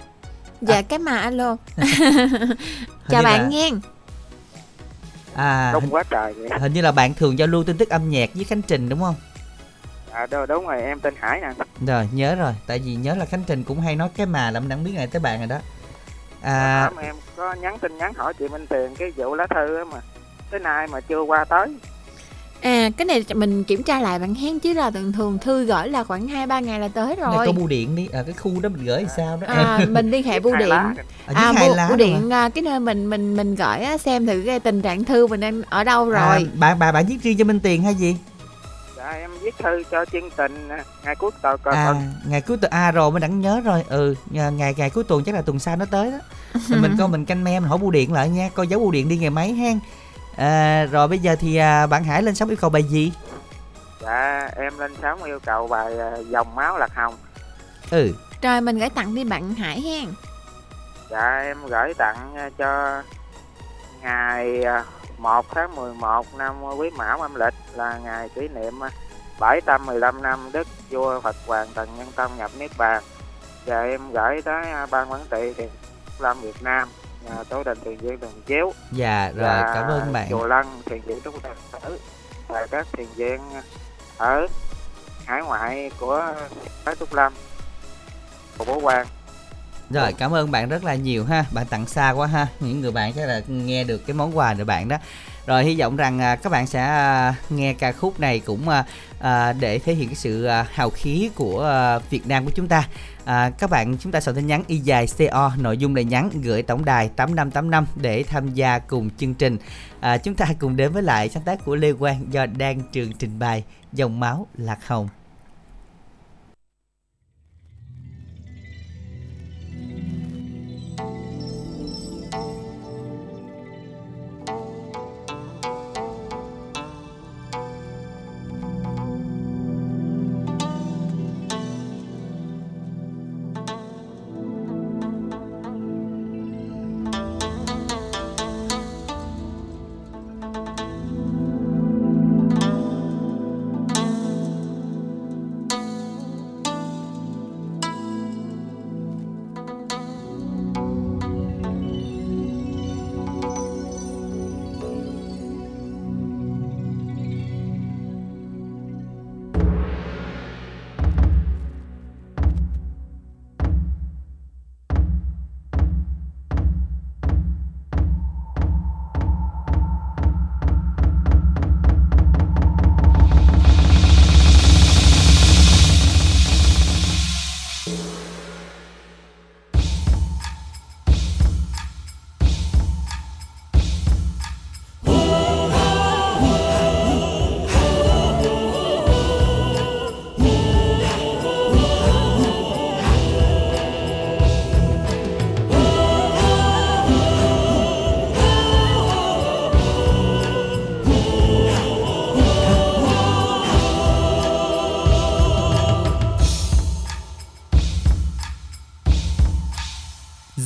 dạ cái mà alo chào bạn là- nghe À, đông hình, quá trời vậy hình như là bạn thường giao lưu tin tức âm nhạc với Khánh Trình đúng không? à đâu đúng rồi em tên Hải nè Rồi, nhớ rồi. Tại vì nhớ là Khánh Trình cũng hay nói cái mà là mình đang biết ngày tới bạn rồi đó. à... À, em có nhắn tin nhắn hỏi chị Minh Tiền cái vụ lá thư á mà tới nay mà chưa qua tới À cái này mình kiểm tra lại bạn hen chứ là thường thường thư gửi là khoảng 2 3 ngày là tới này rồi. có bưu điện đi, à, cái khu đó mình gửi thì sao đó. À mình liên hệ bưu điện. lá. à, À bưu, bưu điện à, cái nơi mình mình mình gửi á, xem thử cái tình trạng thư mình đang ở đâu À, rồi. bạn bà bạn viết riêng cho Minh Tiền hay gì? dạ em viết thư cho chương trình à, ngày cuối tuần à còn ngày cuối tuần à rồi mình đã nhớ rồi ừ ngày ngày cuối tuần chắc là tuần sau nó tới đó mình coi mình canh me mình hỏi bưu điện lại nha coi dấu bưu điện đi ngày mấy hen à, rồi bây giờ thì à, bạn Hải lên sóng yêu cầu bài gì? Dạ em lên sóng yêu cầu bài à, dòng máu lạc hồng. Ừ. Rồi mình gửi tặng đi bạn Hải hen. dạ em gửi tặng à, cho ngày à, 1 tháng 11 năm Quý Mão âm lịch là ngày kỷ niệm à, 715 năm Đức vua Phật Hoàng Trần Nhân Tông nhập Niết Bàn. Và em gửi tới à, ban quản trị thiền Lâm Việt Nam nhà tổ đình thiền viện Đồng Chiếu dạ rồi và cảm ơn bạn. chùa Lân thiền viện Trúc Lâm Tử và các thiền viện ở hải ngoại của Phái Trúc Lâm của Bố Quang. Rồi cảm ơn bạn rất là nhiều ha. Bạn tặng xa quá ha. Những người bạn chắc là nghe được cái món quà của bạn đó. Rồi hy vọng rằng à, các bạn sẽ à, nghe ca khúc này cũng à, à, để thể hiện cái sự à, hào khí của à, Việt Nam của chúng ta à, các bạn chúng ta soạn tin nhắn y dài co nội dung lời nhắn gửi tổng đài 8585 để tham gia cùng chương trình. À, chúng ta cùng đến với lại sáng tác của Lê Quang do Đan Trường trình bày dòng máu lạc hồng.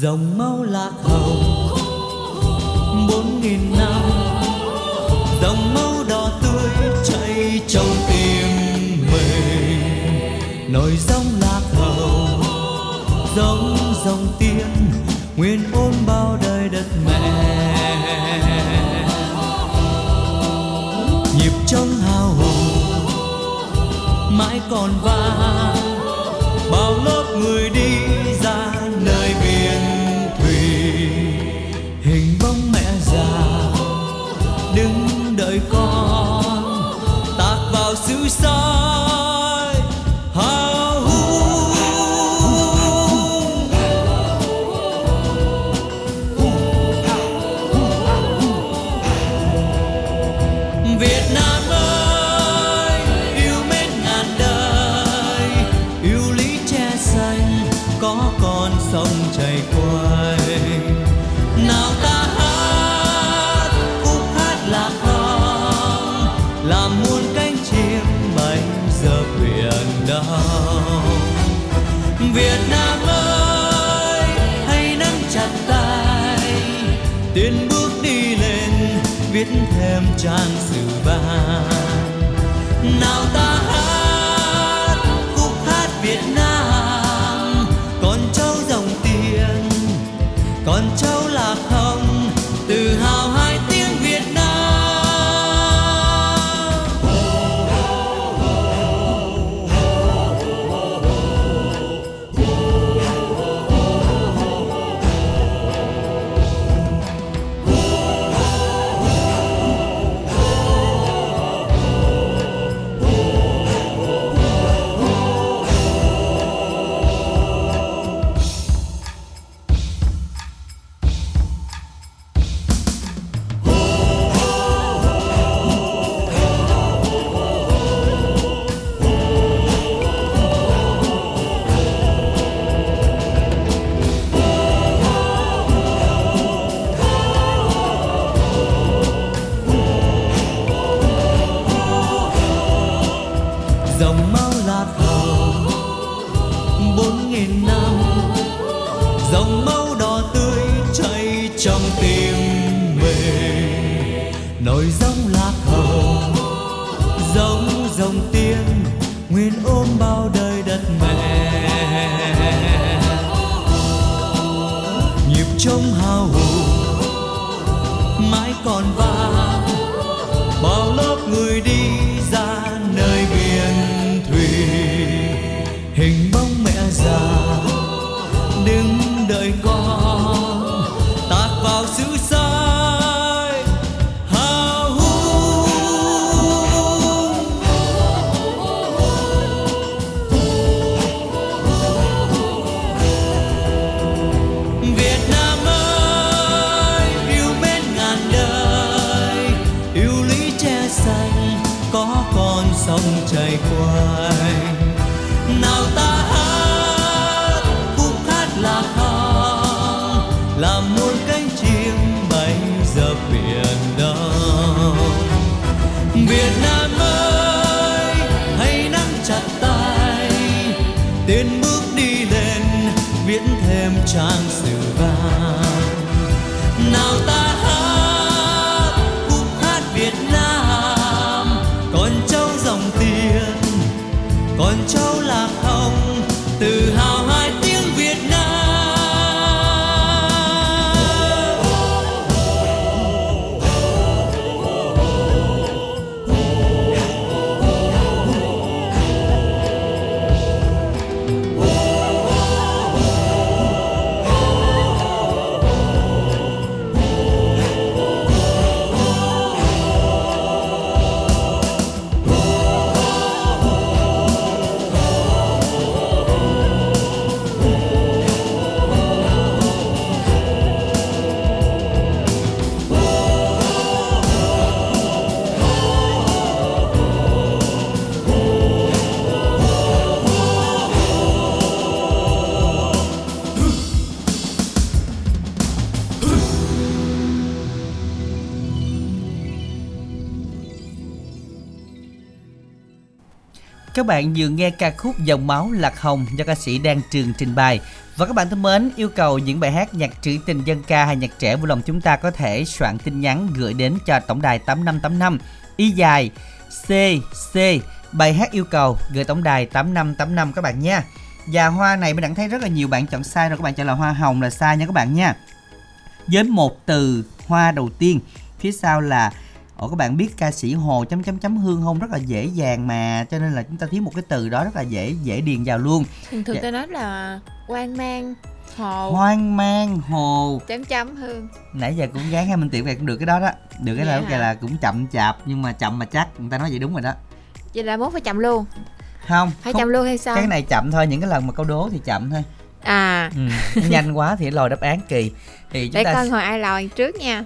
dòng mau lạc viết thêm trang sử ban nào ta các bạn vừa nghe ca khúc Dòng máu lạc hồng do ca sĩ Đan Trường trình bày. Và các bạn thân mến, yêu cầu những bài hát nhạc trữ tình dân ca hay nhạc trẻ vui lòng chúng ta có thể soạn tin nhắn gửi đến cho tổng đài 8585 y dài CC bài hát yêu cầu gửi tổng đài 8585 các bạn nha. Và hoa này mình đã thấy rất là nhiều bạn chọn sai rồi các bạn chọn là hoa hồng là sai nha các bạn nha. Với một từ hoa đầu tiên, phía sau là Ồ các bạn biết ca sĩ Hồ chấm chấm chấm Hương không? Rất là dễ dàng mà cho nên là chúng ta thiếu một cái từ đó rất là dễ dễ điền vào luôn. thường thường Dạ. ta nói là quan mang hồ. Hoang mang hồ. Chấm chấm hương. Nãy giờ cũng gán hai minh tiểu cũng được cái đó đó. Được cái Dạ. đó lúc hả? là cũng chậm chạp nhưng mà chậm mà chắc người ta nói vậy đúng rồi đó. Vậy là mốt phải chậm luôn. Không phải không, chậm luôn hay sao? Cái này chậm thôi những cái lần mà câu đố thì chậm thôi. À. Ừ. nhanh quá thì lòi đáp án kỳ. Thì chúng để ta coi hồi ai lòi trước nha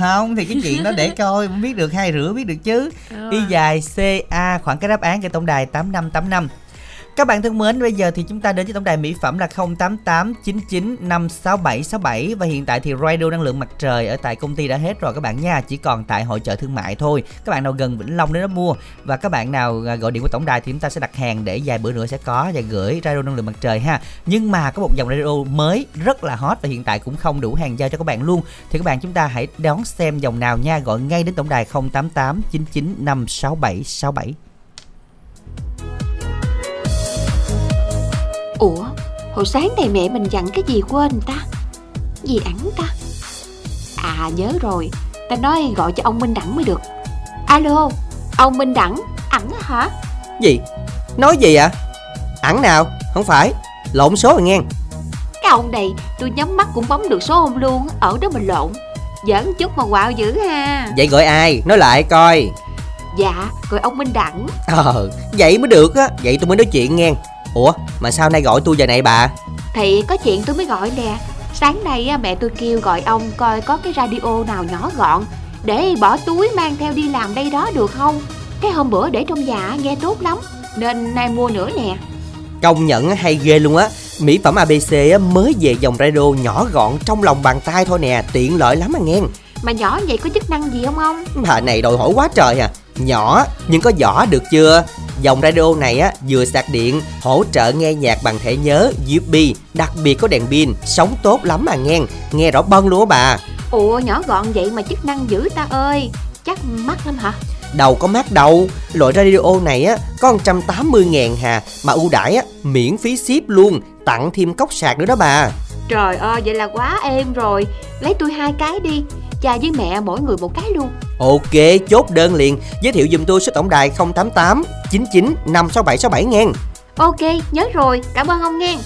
không thì cái chuyện đó để coi không biết được hai rửa biết được chứ. Y dài ca khoảng cái đáp án cho tổng đài 8585 các bạn thân mến, bây giờ thì chúng ta đến với tổng đài mỹ phẩm là 0889956767 và hiện tại thì radio năng lượng mặt trời ở tại công ty đã hết rồi các bạn nha, chỉ còn tại hội chợ thương mại thôi. Các bạn nào gần Vĩnh Long đến đó mua và các bạn nào à, gọi điện của tổng đài thì chúng ta sẽ đặt hàng để vài bữa nữa sẽ có và gửi radio năng lượng mặt trời ha. Nhưng mà có một dòng radio mới rất là hot và hiện tại cũng không đủ hàng giao cho các bạn luôn. Thì các bạn chúng ta hãy đón xem dòng nào nha, gọi ngay đến tổng đài 0889956767. Ủa Hồi sáng này mẹ mình dặn cái gì quên ta? Gì ẵn ta? À nhớ rồi. Ta nói gọi cho ông Minh Đẳng mới được. Alo Ông Minh Đẳng ẵn hả? Gì? Nói gì ạ? Ẵn nào? Không phải. Lộn số rồi nghe. Cái ông này tôi nhắm mắt cũng bấm được số ông luôn Ở đó mình lộn. Giỡn chút mà quạo dữ ha. Vậy gọi ai? Nói lại coi. Dạ gọi ông Minh Đẳng. Ờ Vậy mới được á. Vậy tôi mới nói chuyện nghe Ủa mà sao nay gọi tôi giờ này bà? Thì có chuyện tôi mới gọi nè. Sáng nay á, mẹ tôi kêu gọi ông coi có cái radio nào nhỏ gọn Để bỏ túi mang theo đi làm đây đó được không? Cái hôm bữa để trong nhà nghe tốt lắm Nên nay mua nữa nè. Công nhận hay ghê luôn á. Mỹ phẩm ABC á, mới về dòng radio nhỏ gọn trong lòng bàn tay thôi nè Tiện lợi lắm à nghe. Mà nhỏ vậy có chức năng gì không ông? Bà này đòi hỏi quá trời à. Nhỏ nhưng có vỏ được chưa Dòng radio này á vừa sạc điện Hỗ trợ nghe nhạc bằng thẻ nhớ USB Đặc biệt có đèn pin. Sống tốt lắm mà nghe Nghe rõ bân luôn á bà. Ủa nhỏ gọn vậy mà chức năng dữ ta ơi. Chắc mắc lắm hả? Đầu có mát đâu. Loại radio này á có 180 ngàn hà Mà ưu đãi á miễn phí ship luôn Tặng thêm cốc sạc nữa đó bà. Trời ơi vậy là quá êm rồi. Lấy tôi hai cái đi Cha với mẹ mỗi người một cái luôn. Ok chốt đơn liền. Giới thiệu dùm tôi số tổng đài 088 99 56767 nghe. Ok nhớ rồi. Cảm ơn ông nghe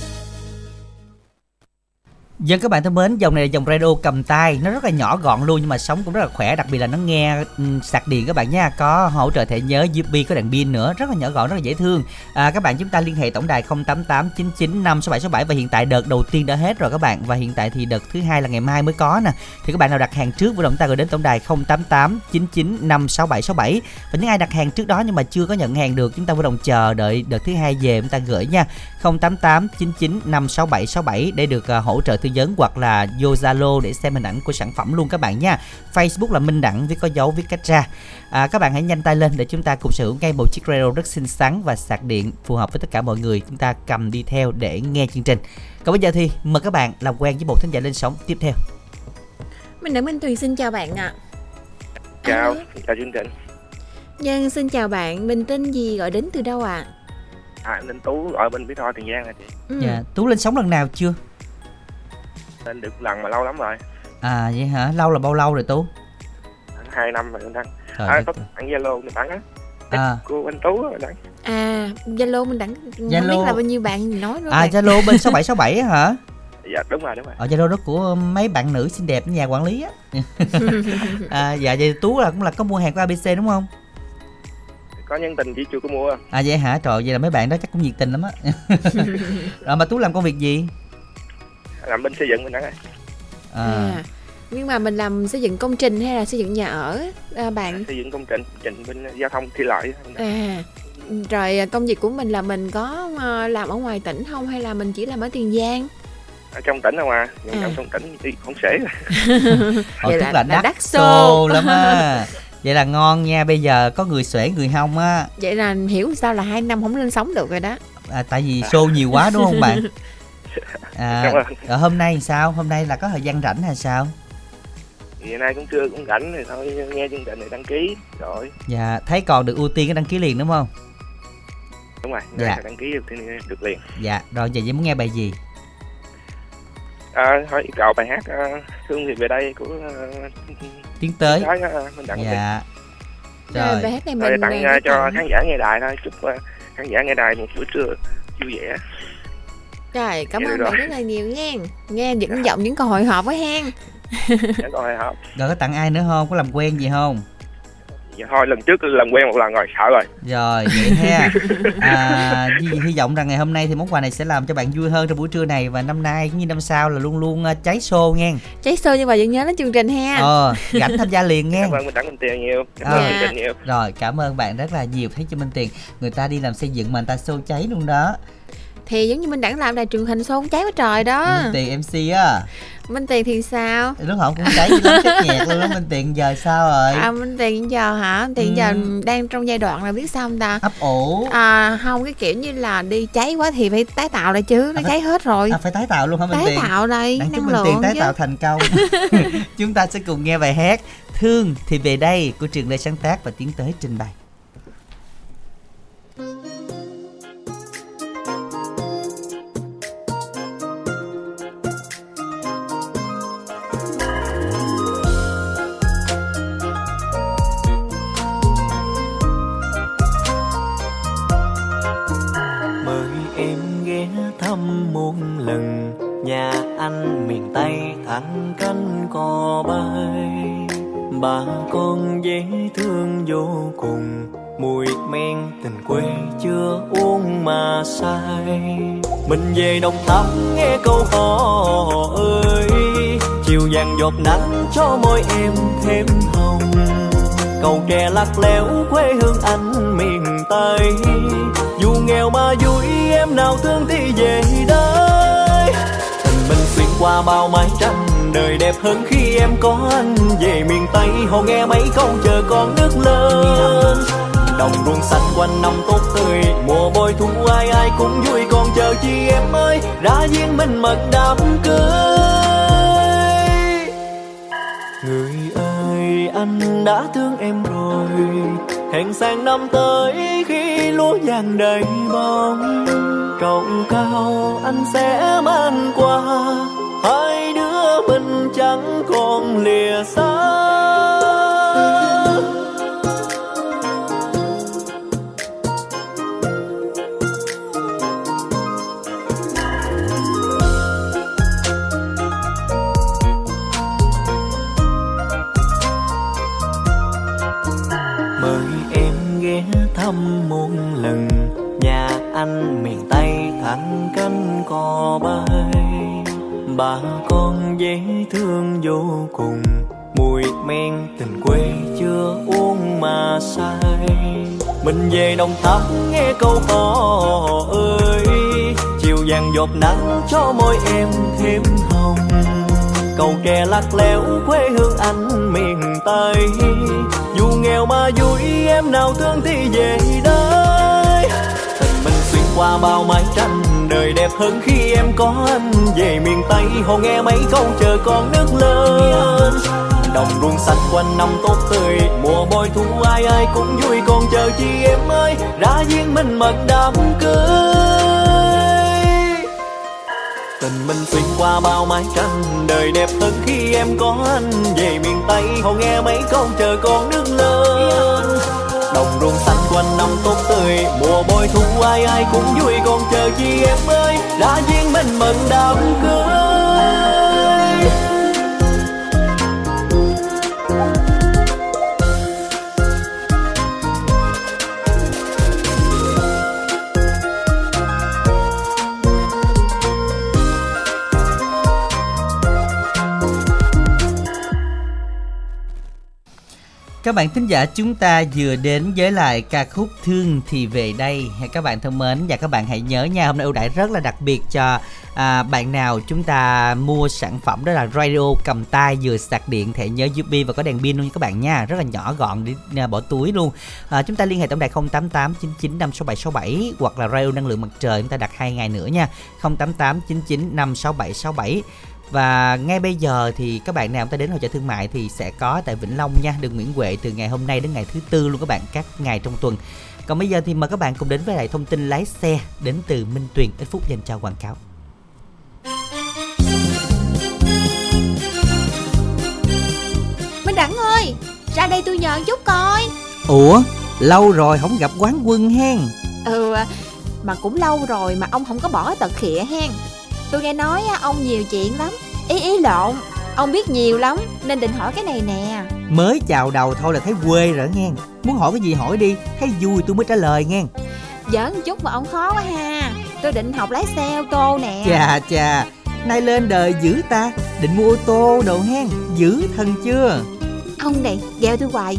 Dân các bạn thân mến, dòng này là dòng radio cầm tay, nó rất là nhỏ gọn luôn nhưng mà sống cũng rất là khỏe, đặc biệt là nó nghe ừ, sạc điện các bạn nha, có hỗ trợ thẻ nhớ USB có đèn pin nữa, rất là nhỏ gọn, rất là dễ thương. À, các bạn chúng ta liên hệ tổng đài 088 99 56767 và hiện tại đợt đầu tiên đã hết rồi các bạn. Và hiện tại thì đợt thứ hai là ngày mai mới có nè. Thì các bạn nào đặt hàng trước với động ta gửi đến tổng đài 088 99 56767 và những ai đặt hàng trước đó nhưng mà chưa có nhận hàng được chúng ta vui đồng chờ đợi đợt thứ hai về chúng ta gửi nha. 088 99 56767 để được à, hỗ trợ tư vấn hoặc là vô Zalo để xem hình ảnh của sản phẩm luôn các bạn nha. Facebook là Minh Đẳng viết có dấu viết cách ra. À, các bạn hãy nhanh tay lên để chúng ta cùng sở hữu ngay một chiếc radio rất xinh xắn và sạc điện phù hợp với tất cả mọi người chúng ta cầm đi theo để nghe chương trình. Còn bây giờ thì mời các bạn làm quen với một thính giả lên sóng tiếp theo. mình đặng minh tuyền xin chào bạn ạ chào Alo. chào chương trình Nhân xin chào bạn, mình tên gì gọi đến từ đâu ạ? à Ninh Tú ở bên Mỹ Tho Tiền Giang hả chị Ừ. Dạ, Tú lên sóng lần nào chưa? lên được lần mà lâu lắm rồi À vậy hả? Lâu là bao lâu rồi Tú? hai năm rồi anh đăng à, có bạn Zalo mình đăng á À, cô anh Tú á đăng À, Zalo mình không Zalo. biết là bao nhiêu bạn nói rồi. à Zalo bên 6767 á hả? dạ đúng rồi đúng rồi Ở Zalo đó của mấy bạn nữ xinh đẹp nhà quản lý á. à, dạ vậy Tú là cũng là có mua hàng của ABC đúng không? Có nhân tình chỉ chưa có mua À vậy hả? Trời vậy là mấy bạn đó chắc cũng nhiệt tình lắm á. Rồi mà Tú làm công việc gì? làm bên xây dựng mình á À, À, nhưng mà mình làm xây dựng công trình hay là xây dựng nhà ở à, bạn? xây dựng công trình trình bên giao thông thi lợi. À, rồi à, công việc của mình là mình có à, làm ở ngoài tỉnh không hay là mình chỉ làm ở Tiền Giang? ở trong tỉnh không à nhưng À. trong tỉnh thì không Ồ, Vậy tức là- là, là đắt đắt xô. lắm á. vậy là ngon nha bây giờ có người xuể người hông á. Vậy là hiểu sao là hai năm không lên sóng được rồi đó. À, tại vì show nhiều quá đúng không bạn? À, rồi hôm nay sao? Hôm nay là có thời gian rảnh hay sao? Thì nay cũng chưa cũng rảnh thì thôi nghe chương trình này đăng ký rồi. Dạ thấy còn được ưu tiên cái đăng ký liền đúng không? Đúng rồi Dạ. đăng ký được, thì được liền. Dạ rồi giờ vậy muốn nghe bài gì à, thôi yêu cầu bài hát uh, thương thì về đây của uh, tiến tới. Thái, uh, mình đặng dạ. Rồi rồi bài hát này rồi mình tặng à, uh, cho tặng- khán giả nghe đài thôi. Chúc uh, khán giả nghe đài một buổi trưa vui vẻ. Rồi, cảm Dạ, ơn bạn rất là nhiều nha. Nghe những giọng những câu hồi hộp với hen. Dạ rồi có tặng ai nữa không? Có làm quen gì không dạ, thôi lần trước làm quen một lần rồi sợ rồi. Rồi vậy ha. À, hy, hy vọng rằng ngày hôm nay thì món quà này sẽ làm cho bạn vui hơn trong buổi trưa này. Và năm nay cũng như năm sau là luôn luôn à, cháy xô nghe. Cháy xô nhưng mà vẫn nhớ đến chương trình ha. ờ rảnh tham gia liền nghe. Cảm ơn mình đặng minh tiền nhiều. Cảm Ờ. ơn chương trình nhiều. Rồi cảm ơn bạn rất là nhiều. Thấy cho minh tiền người ta đi làm xây dựng mà người ta xô cháy luôn đó. Thì giống như mình đẳng làm đài truyền hình xô cháy quá trời đó. minh tiền mc á Minh Tiền thì sao? lúc hổng cũng cháy lắm chất nhạc luôn đó minh tiền giờ sao rồi À Minh Tiền giờ hả? Minh Tiền Ừ. giờ đang trong giai đoạn là biết sao không ta? ấp ủ À không cái kiểu như là đi cháy quá thì phải tái tạo lại chứ, nó À, cháy hết rồi. à, phải tái tạo luôn hả minh tái tiền tạo đây, Đáng năng minh tiền tái chứ. tạo thành công chúng ta sẽ cùng nghe bài hát thương thì về đây của trường lê sáng tác và tiến tới trình bày nhà anh miền tây thẳng cánh cò bay. Bà con dễ thương vô cùng, mùi men tình quê chưa uống mà say. Mình về đồng tháp nghe câu hò ơi, chiều vàng giọt nắng cho môi em thêm hồng. Cầu tre lắc léo quê hương anh miền tây. Dù nghèo mà vui, em nào thương thì về đây qua bao mái tranh, đời đẹp hơn khi em có anh. Về miền tây họ nghe mấy câu, chờ con nước lên đồng ruộng xanh quanh năm tốt tươi, mùa bội thu ai ai cũng vui. Còn chờ chi em ơi ra duyên mình mật đám cưới. Người ơi, anh đã thương em rồi. Hẹn sang năm tới, khi lúa vàng đầy bông. Trầu cao, anh sẽ mang qua. Hai đứa mình chẳng còn lìa xa. Mình nghe câu hò ơi. Chiều vàng giọt nắng cho môi em thêm hồng. Cầu kè lắc léo quê hương anh miền tây. Dù nghèo mà vui, em nào thương thì về đây. Tình mình xuyên qua bao mái tranh, đời đẹp hơn khi em có anh. Về miền tây, hồ nghe mấy câu chờ con nước lên đồng ruộng xanh quanh năm tốt tươi mùa thu ai ai cũng vui còn chờ chi em ơi. Ra duyên mình mật đám cưới. Tình mình xuyên qua bao mái tranh đời đẹp hơn khi em có anh. Về miền tây họ nghe mấy câu chờ con nước lớn. đồng ruộng xanh quanh năm tốt tươi, mùa bội thu ai ai cũng vui còn chờ chi em ơi. Đã duyên mình mừng đám cưới. Các bạn thính giả chúng ta vừa đến với lại ca khúc Thương thì về đây. Các bạn thân mến và các bạn hãy nhớ nha, hôm nay ưu đãi rất là đặc biệt cho à, bạn nào chúng ta mua sản phẩm đó là radio cầm tay vừa sạc điện thẻ nhớ USB và có đèn pin luôn nha các bạn nha, rất là nhỏ gọn để à, bỏ túi luôn. À, chúng ta liên hệ tổng đài 0889956767 hoặc là radio năng lượng mặt trời chúng ta đặt hai ngày nữa nha. 0889956767 và ngay bây giờ thì các bạn nào ta đến hội chợ thương mại thì sẽ có tại Vĩnh Long nha, đường Nguyễn Huệ từ ngày hôm nay đến ngày thứ tư luôn các bạn, các ngày trong tuần. Còn bây giờ thì mời các bạn cùng đến với lại thông tin lái xe đến từ Minh Tuyền ít phút dành cho quảng cáo. Minh Đẳng ơi Ra đây tôi nhờ chút coi Ủa, lâu rồi không gặp quán quân hen. Ừ Mà cũng lâu rồi mà ông không có bỏ tật khịa hen Tôi nghe nói ông nhiều chuyện lắm. Ý ý lộn Ông biết nhiều lắm Nên định hỏi cái này nè. Mới chào đầu thôi là thấy quê rồi nghe. Muốn hỏi cái gì hỏi đi, thấy vui tôi mới trả lời nghe. Giỡn một chút mà ông khó quá ha. Tôi định học lái xe ô tô nè. Chà chà, nay lên đời dữ ta, định mua ô tô đồ hen, dữ thần chưa? Ông này gheo tôi hoài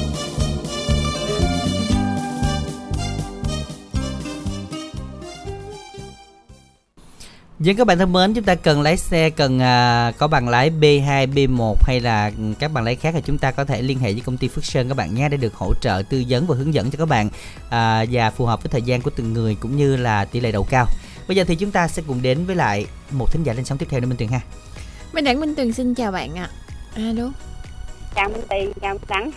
Với các bạn thân mến, chúng ta cần lái xe cần à, có bằng lái B2, B1 hay là các bằng lái khác thì chúng ta có thể liên hệ với công ty Phước Sơn các bạn nhé để được hỗ trợ tư vấn và hướng dẫn cho các bạn à, và phù hợp với thời gian của từng người cũng như là tỷ lệ đậu cao. Bây giờ thì chúng ta sẽ cùng đến với lại một thính giả lên sóng tiếp theo nữa Minh Tuyền ha. Minh Đẳng Minh Tuyền xin chào bạn ạ Alo chào Minh Tiền chào Minh Đẳng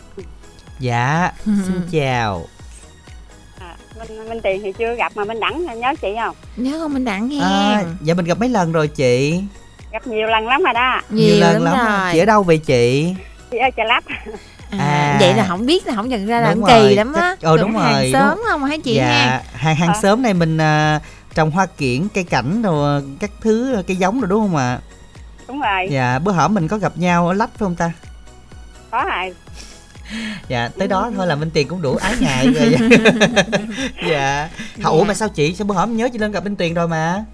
Dạ, xin chào. À, Minh, Minh Tiền thì chưa gặp mà Minh Đẳng nhớ chị không Nhớ không Minh Đẳng nghe À, dạ mình gặp mấy lần rồi chị. gặp nhiều lần lắm rồi đó Nhiều, lần lắm rồi Chị ở đâu vậy chị? chị ở Chợ Lách à, À. Vậy là không biết là không nhận ra là Đúng cũng kỳ lắm á ờ, đúng hàng rồi, sớm đúng. không hả chị dạ, ha hàng hàng Ờ. xóm này mình à, trồng hoa kiển, cây cảnh rồi các thứ cây giống rồi đúng không ạ? đúng rồi Dạ, bữa hổm mình có gặp nhau ở lách phải không ta? có rồi Dạ, tới đó thôi là Minh Tiền cũng đủ ái ngại rồi. dạ. Hả, Ủa Dạ. mà sao chị? Sao bữa hổm nhớ chị lên gặp Minh Tiền rồi mà?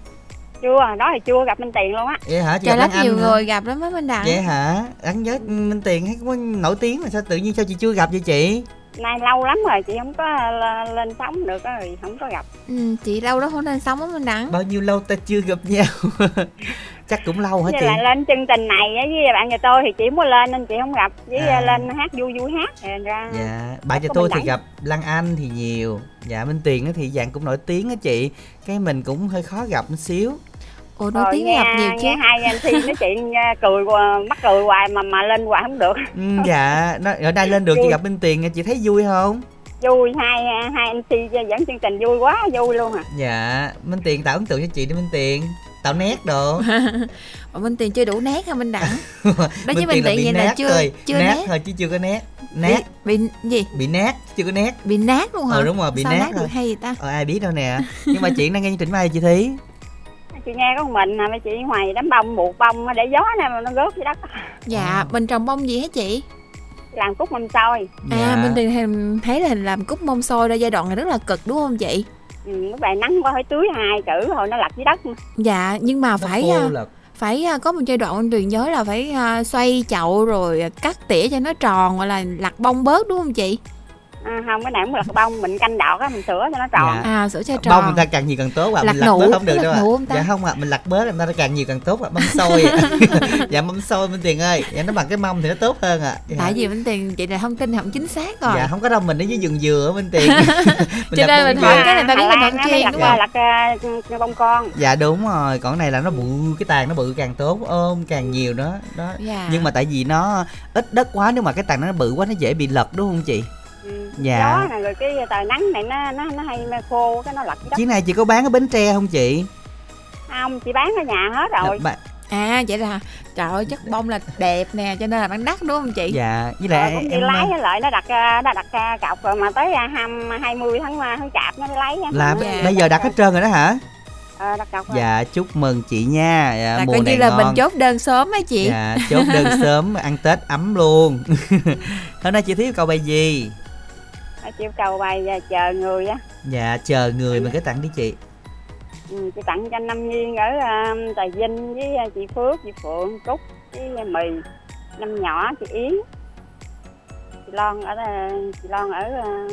chưa đó thì chưa gặp Minh Tiền luôn á Vậy hả? Chị Trời Anh nhiều hả? người gặp lắm á Minh Đẳng Vậy hả? Anh nhớ Minh Tiền hay có nổi tiếng mà sao tự nhiên sao chị chưa gặp vậy chị? nay lâu lắm rồi chị không có lên sóng được á, rồi không có gặp ừ, Chị lâu đó không lên sống á Minh Đẳng Bao nhiêu lâu ta chưa gặp nhau? Chắc cũng lâu hả chị? lại lên chương trình này á, với bạn nhà tôi thì không có lên nên chị không gặp. Với À. lên hát vui vui hát rồi ra Dạ, bạn cho tôi thì Đẳng. gặp Lan Anh thì nhiều. Dạ, Minh Tiền á thì dạng cũng nổi tiếng á chị. Cái mình cũng hơi khó gặp một xíu. Ủa nổi Rồi tiếng nghe, gặp nhiều chứ hai anh thi nói chuyện à, cười mắc cười hoài mà mà lên hoài không được. Ừ, Dạ, nó, ở đây lên được chị gặp Minh Tiền chị thấy vui không? vui hai hai anh thi dẫn chương trình vui quá vui luôn à. Dạ, Minh Tiền tạo ấn tượng cho chị đi Minh Tiền Tạo nét đồ. Ủa Minh Tiền chưa đủ nét hả Minh Đẳng Đó với Minh Tiền là Tiền bị vậy là nát chưa thôi chưa Nát nét thôi chứ chưa có nét Nát, bị, bị gì? Bị nát, chưa có nét bị nát luôn hả? Ờ đúng rồi, bị Sao nát nát rồi. được hay vậy ta? Ờ ai biết đâu nè. Nhưng mà chị đang nghe chương trình mai chị Thí chị nghe có một mình à mấy chị ngoài đám bông buộc bông để gió này mà nó rớt dưới đất. Dạ mình trồng bông gì hả chị? Làm cúc mâm xôi. À Dạ. Minh Tiền thì thấy là làm cúc mông xôi ra giai đoạn này rất là cực đúng không chị ừ, lúc này nắng quá phải tưới hai cử rồi nó lặt dưới đất. Dạ nhưng mà Nó phải à, là phải à, có một giai đoạn Tuyền nhớ là phải à, xoay chậu rồi cắt tỉa cho nó tròn gọi là lặt bông bớt đúng không chị à, không cái này cũng là bông mình canh đọt á mình sửa cho nó tròn. Dạ. à sữa cho bông tròn. người ta càng nhiều càng tốt ạ Lặt mình lặt nụ, bớt không được đâu ta? dạ không ạ mình lặt bớt người ta càng nhiều càng tốt ạ mâm xôi ạ. Dạ mâm xôi minh tiền ơi dạ nó bằng cái mâm thì nó tốt hơn ạ. Dạ. tại vì bên tiền chị là thông tin không chính xác rồi. Dạ không có đâu mình ở dưới vườn dừa minh tiền. Cho nên mình hỏi cái này ta biết mình không nó chuyên đúng không? lặt à, bông con. Dạ đúng rồi còn cái này là nó bự cái tàn nó bự càng tốt ôm càng nhiều đó đó. Dạ. nhưng mà tại vì nó ít đất quá nếu mà cái tàn nó bự quá nó dễ bị lật đúng không chị ừ. Dạ. gió này rồi cái trời nắng này nó nó nó hay khô cái nó đất chiếc này chị có bán ở bến tre không chị không chị bán ở nhà hết rồi Dạ, à vậy là trời ơi chất bông là đẹp nè cho nên là bán đắt đúng không chị dạ với lại cũng đi em lấy lại nó đặt à, nó đặt à, cọc rồi mà tới hăm 20 tháng tháng chạp nó mới lấy á. là nó- bây giờ đặt hết trơn rồi đó hả Ờ, đặt cọc rồi. dạ chúc mừng chị nha dạ, là mùa coi như này là ngon. mình chốt đơn sớm á chị dạ chốt đơn sớm ăn tết ấm luôn hôm nay chị thiếu cầu bài gì chịu cầu bài à, chờ người á. Dạ chờ người mình cái tặng đi chị. Ừ, chị tặng cho anh Năm Nhiên ở à, Trà Vinh với à, chị Phước chị Phượng Cúc với à, Mì. Năm nhỏ chị Yến. Chị Lon ở à, chị Lon ở à,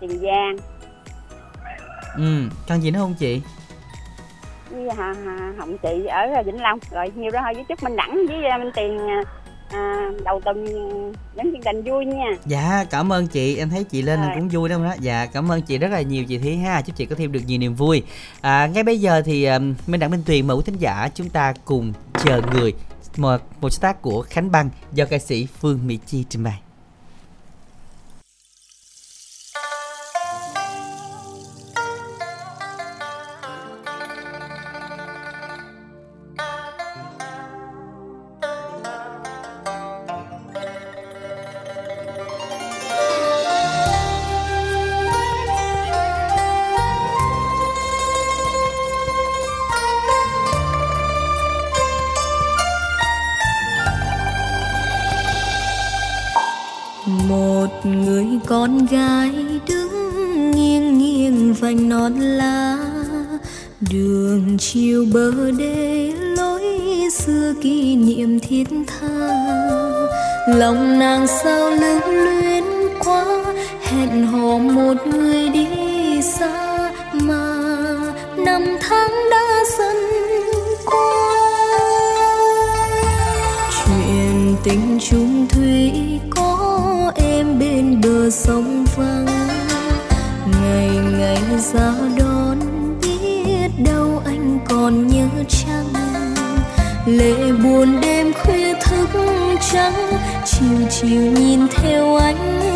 Tiền Giang. Ừ cần gì nữa không chị? Với à, Hồng chị ở à, Vĩnh Long. Rồi nhiều đó thôi với chúc Minh Đẳng với à, Minh Tiền à, đầu tuần đến chương trình vui nha. Dạ cảm ơn chị. Em thấy chị lên Rồi. cũng vui đó đó? Dạ cảm ơn chị rất là nhiều chị thí ha. Chúc chị có thêm được nhiều niềm vui. À, ngay bây giờ thì um, minh đặng minh tuyền mời quý thính giả chúng ta cùng chờ người một một tác của khánh băng do ca sĩ phương mỹ chi trình bày con gái đứng nghiêng nghiêng vành non lá. Đường chiều bờ đê lối xưa kỷ niệm thiết tha. Lòng nàng sao lưu luyến quá, hẹn hò một người đi xa mà năm tháng đã dần qua. Chuyện tình chung thủy sông vắng, ngày ngày ra đón biết đâu anh còn nhớ chăng? Lệ buồn đêm khuya thức trắng, chiều chiều nhìn theo anh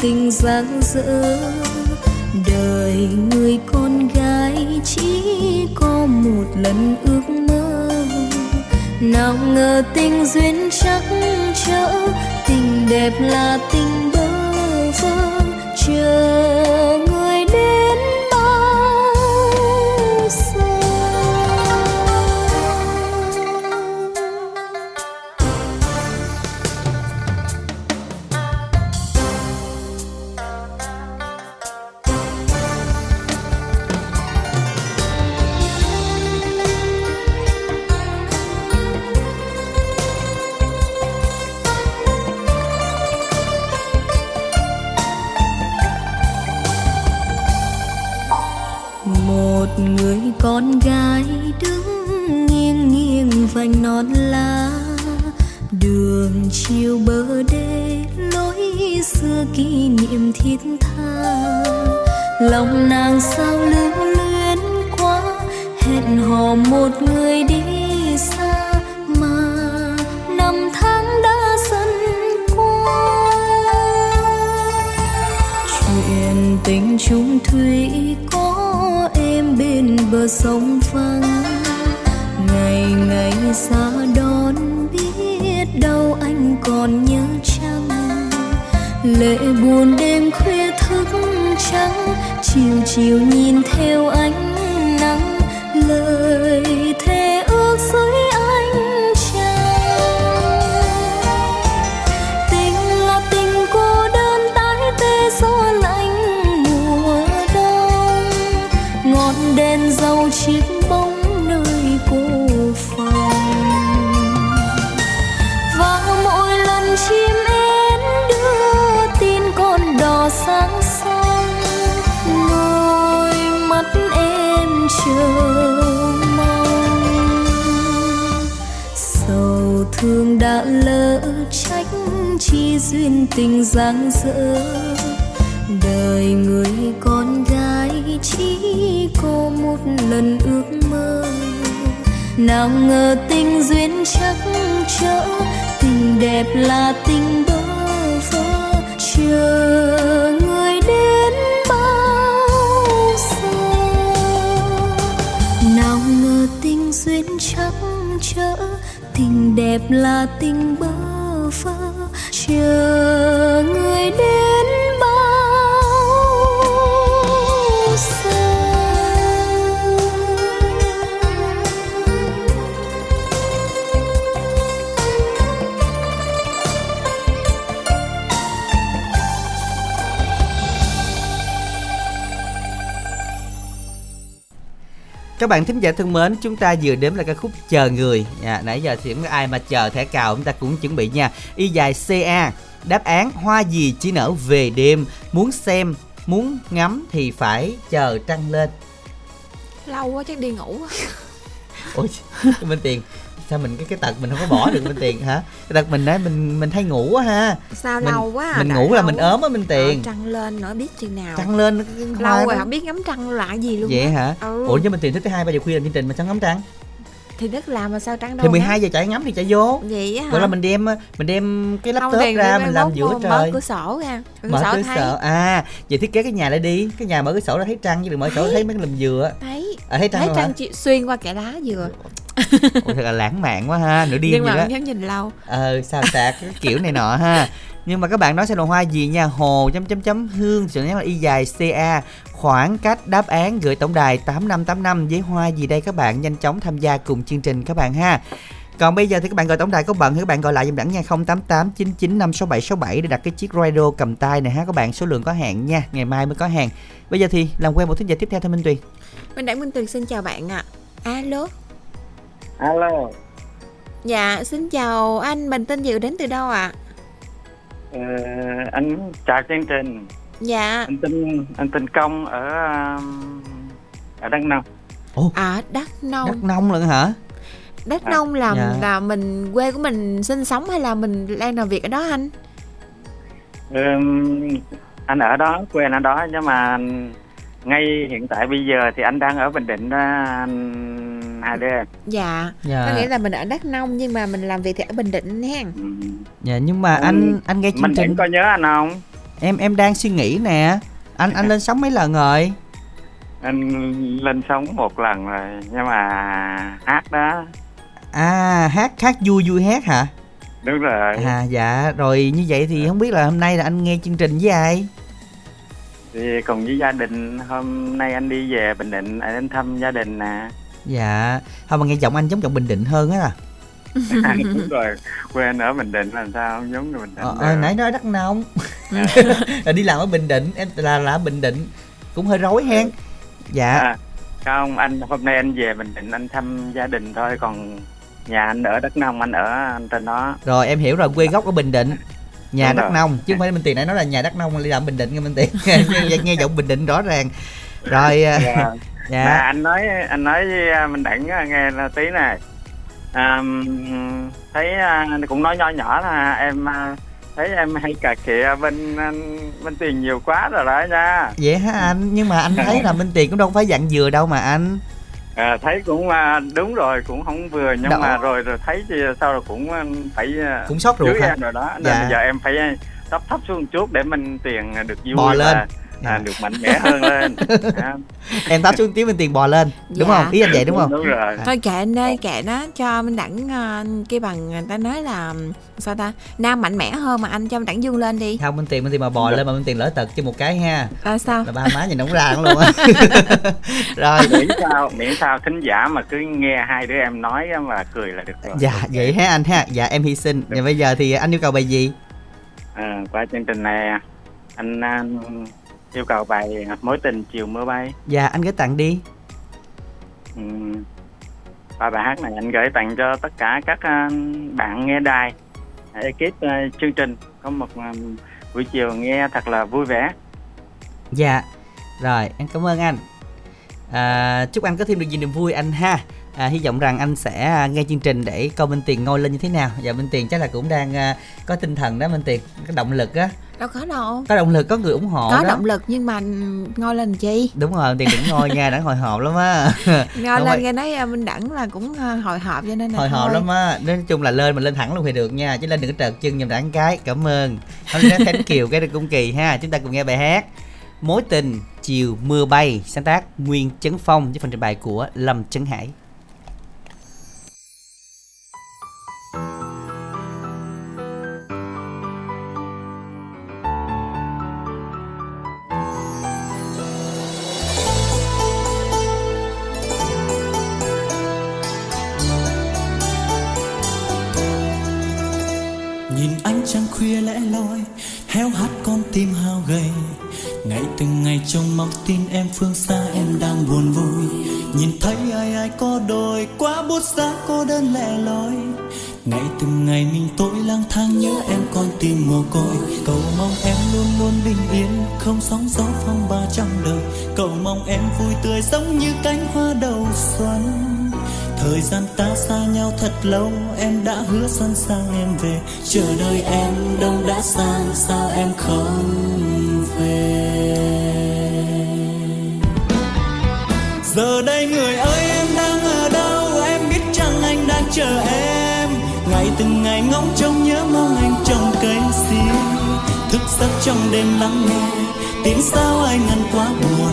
tình giang dở. Đời người con gái chỉ có một lần ước mơ. Nào ngờ tình duyên chắc chở, tình đẹp là tình chiều bờ đê lối xưa kỷ niệm thiết tha. Lòng nàng sao lưu luyến quá, hẹn hò một người đi xa mà năm tháng đã dần qua. Chuyện tình Chung thủy có em bên bờ sông vắng, ngày ngày xa đón còn nhớ chăng? Lệ buồn đêm khuya thức trắng chiều chiều nhìn theo ánh xinh tình giang dở đời người con gái chỉ có một lần ước mơ. Nào ngờ tình duyên chắc chở, tình đẹp là tình bơ vơ. Chờ người đến bao giờ? Nào ngờ tình duyên chắc chở, tình đẹp là tình bơ Các bạn thính giả thân mến, chúng ta vừa đến là ca khúc Chờ Người. À, Nãy giờ thì ai mà chờ thẻ cào chúng ta cũng chuẩn bị nha. Y dài CA Đáp án hoa gì chỉ nở về đêm? Muốn xem, muốn ngắm thì phải chờ trăng lên. Lâu quá chắc đi ngủ. Ôi, Minh Tiền Sao mình cái cái tật mình không có bỏ được Minh Tiền hả? Cái tật mình đấy mình mình hay ngủ á ha. Sao mình, lâu quá à, Mình ngủ là lâu mình quá. ốm á Minh Tiền. Ờ, trăng lên nữa biết chừng nào. Trăng lên lâu rồi đó. không biết ngắm trăng là gì luôn Vậy á. hả? ừ. Ủa nhưng Minh Tiền thức tới 2 3 giờ khuya làm chương trình mà sao ngắm trăng? thì đất làm mà sao trăng đâu Thì 12 giờ chạy ngắm thì chạy vô. Vậy á hả? Gọi là mình đem mình đem cái Không laptop thì ra mình làm giữa mở trời. cửa sổ ra. Cửa mở sổ cửa thấy. sổ. À vậy thiết kế cái nhà lại đi. Cái nhà mở cửa sổ ra thấy trăng chứ đừng mở sổ thấy. mấy cái lùm dừa thấy. À, thấy trăng thấy trăng chị xuyên qua kẽ lá dừa Ôi, thật là lãng mạn quá ha nửa đêm nhưng mà đó. không dám nhìn lâu. Ờ sao sạc cái kiểu này nọ ha. Nhưng mà các bạn nói sẽ là hoa gì nha? Hồ chấm chấm chấm hương sự nhắn là y dài ca khoảng cách đáp án gửi tổng đài 8585 với hoa gì đây các bạn? Nhanh chóng tham gia cùng chương trình các bạn ha. Còn bây giờ thì các bạn gọi tổng đài có bận thì các bạn gọi lại dùm đẳng nha 088 99 567 để đặt cái chiếc radio cầm tay này ha các bạn. Số lượng có hạn nha ngày mai mới có hàng. Bây giờ thì làm quen một thính giả tiếp theo thôi Minh Tuyền. Minh Đảng Minh Tuyền xin chào bạn ạ. Alo alo. Dạ xin chào anh mình tên Diệu đến từ đâu ạ? Ờ, anh chào chương trình. Dạ. Anh tên anh tên công ở um, ở đắk nông. À Đắk Nông. Đắk Nông lận hả? Đắk À, Nông là dạ. là mình quê của mình sinh sống hay là mình đang làm việc ở đó anh? Ừm, anh ở đó quê anh ở đó nhưng mà ngay hiện tại bây giờ thì anh đang ở bình định đó anh hai đêm dạ. Dạ. có nghĩa là mình ở Đắk Nông nhưng mà mình làm việc thì ở Bình Định hen. Dạ nhưng mà anh anh nghe chương mình trình. có nhớ anh không? Em em đang suy nghĩ nè. Anh anh lên sóng mấy lần rồi? Anh lên sóng một lần rồi nhưng mà hát đó. À hát hát vui vui hát hả? Đúng rồi. À dạ. Rồi như vậy thì không biết là hôm nay là anh nghe chương trình với ai thì cùng với gia đình hôm nay anh đi về bình định anh thăm gia đình nè. Dạ. Không mà nghe giọng anh giống giọng bình định hơn á À, đúng rồi. Quê anh ở bình định làm sao không giống người bình định ờ, ờ, nãy nói đắk nông. Là đi làm ở bình định em là là ở bình định. Cũng hơi rối hen. Dạ. À, không anh hôm nay anh về bình định anh thăm gia đình thôi. Còn nhà anh ở đắk nông anh ở anh trên đó rồi em hiểu rồi quê gốc ở bình định nhà Đúng đắk rồi. nông chứ không phải minh tiền nãy nói là nhà đắk nông đi làm bình định nghe minh tiền. Nghe, nghe giọng bình định rõ ràng. Rồi à, Dạ. dạ. Mà anh nói anh nói với à, minh đẳng á, nghe là tí này à, thấy à, cũng nói nhỏ nhỏ là em à, thấy em hay cà khịa bên bên tiền nhiều quá rồi đó nha. Vậy hả anh? Nhưng mà anh thấy là minh tiền cũng đâu phải dặn dừa đâu mà anh à, thấy cũng à, đúng rồi cũng không vừa nhưng Đâu. mà rồi rồi thấy thì sao rồi cũng à, phải à, Cũng xót ruột dưới hả? em rồi đó nên Dạ. bây giờ em phải thấp thấp xuống một chút để minh tiền được vui Bò lên. và à, được mạnh mẽ hơn lên. À, em táp xuống tiếng bên tiền bò lên đúng Dạ. không ý anh vậy đúng không? Đúng rồi. Thôi kệ anh ơi kệ nó. Cho minh đẳng ờ, cái bằng người ta nói là sao ta? Nam mạnh mẽ hơn mà anh cho minh đẳng dương lên đi. Không bên tiền bên tiền mà bò lên mà bên tiền lỡ tật cho một cái ha. À, sao? Là ba má nhìn nóng ràng luôn á. Rồi. Miễn sao miễn sao thính giả mà cứ nghe hai đứa em nói á mà cười là được rồi. Dạ vậy ha anh ha? Dạ em hy sinh. Và bây giờ thì anh yêu cầu bài gì? À, qua chương trình này anh à, yêu cầu bài mối tình chiều mưa bay. Dạ anh gửi tặng đi. Ừ. và bài hát này anh gửi tặng cho tất cả các à, bạn nghe đài ekip à, chương trình. Có một à, buổi chiều nghe thật là vui vẻ. Dạ. Rồi em cảm ơn anh. À, chúc anh có thêm được nhiều niềm vui anh ha à, hy vọng rằng anh sẽ à, nghe chương trình để coi Minh Tiền ngôi lên như thế nào. Và Minh Tiền chắc là cũng đang à, có tinh thần đó Minh Tiền. Có động lực á. Đâu có đâu. Có động lực có người ủng hộ có đó. động lực nhưng mà ngồi lên chi? Đúng rồi Tiền đừng ngồi nha đã hồi hộp lắm á. Ngồi Đúng lên nghe nói ờ, minh đẳng là cũng ờ, hồi hộp cho nên là hồi hộp lắm á. Nói chung là lên mà lên thẳng luôn thì được nha chứ lên đừng có trợt chân nhầm đẳng cái. Cảm ơn. Hôm nay thánh kiều cái cũng kỳ ha. Chúng ta cùng nghe bài hát mối tình chiều mưa bay sáng tác nguyên chấn phong với phần trình bày của lâm trấn hải trăng khuya lẽ loi, Héo hắt con tim hao gầy. Ngày từng ngày trông mong tin em phương xa, em đang buồn vui. Nhìn thấy ai ai có đôi, Quá bút giá cô đơn lẻ loi. Ngày từng ngày mình tội lang thang nhớ em con tim mồ côi. Cầu mong em luôn luôn bình yên, Không sóng gió phong ba trong đời. Cầu mong em vui tươi giống như cánh hoa đầu xuân. Thời gian ta xa nhau thật lâu, Em đã hứa sẵn sàng em về. Chờ đợi em đông đã sang Sao em không về? Giờ đây người ơi, em đang ở đâu? Em biết chăng anh đang chờ em? Ngày từng ngày ngóng trông nhớ mong anh trong cây xí. Thức giấc trong đêm lắng nghe, Tiếng sao ai ngăn quá buồn.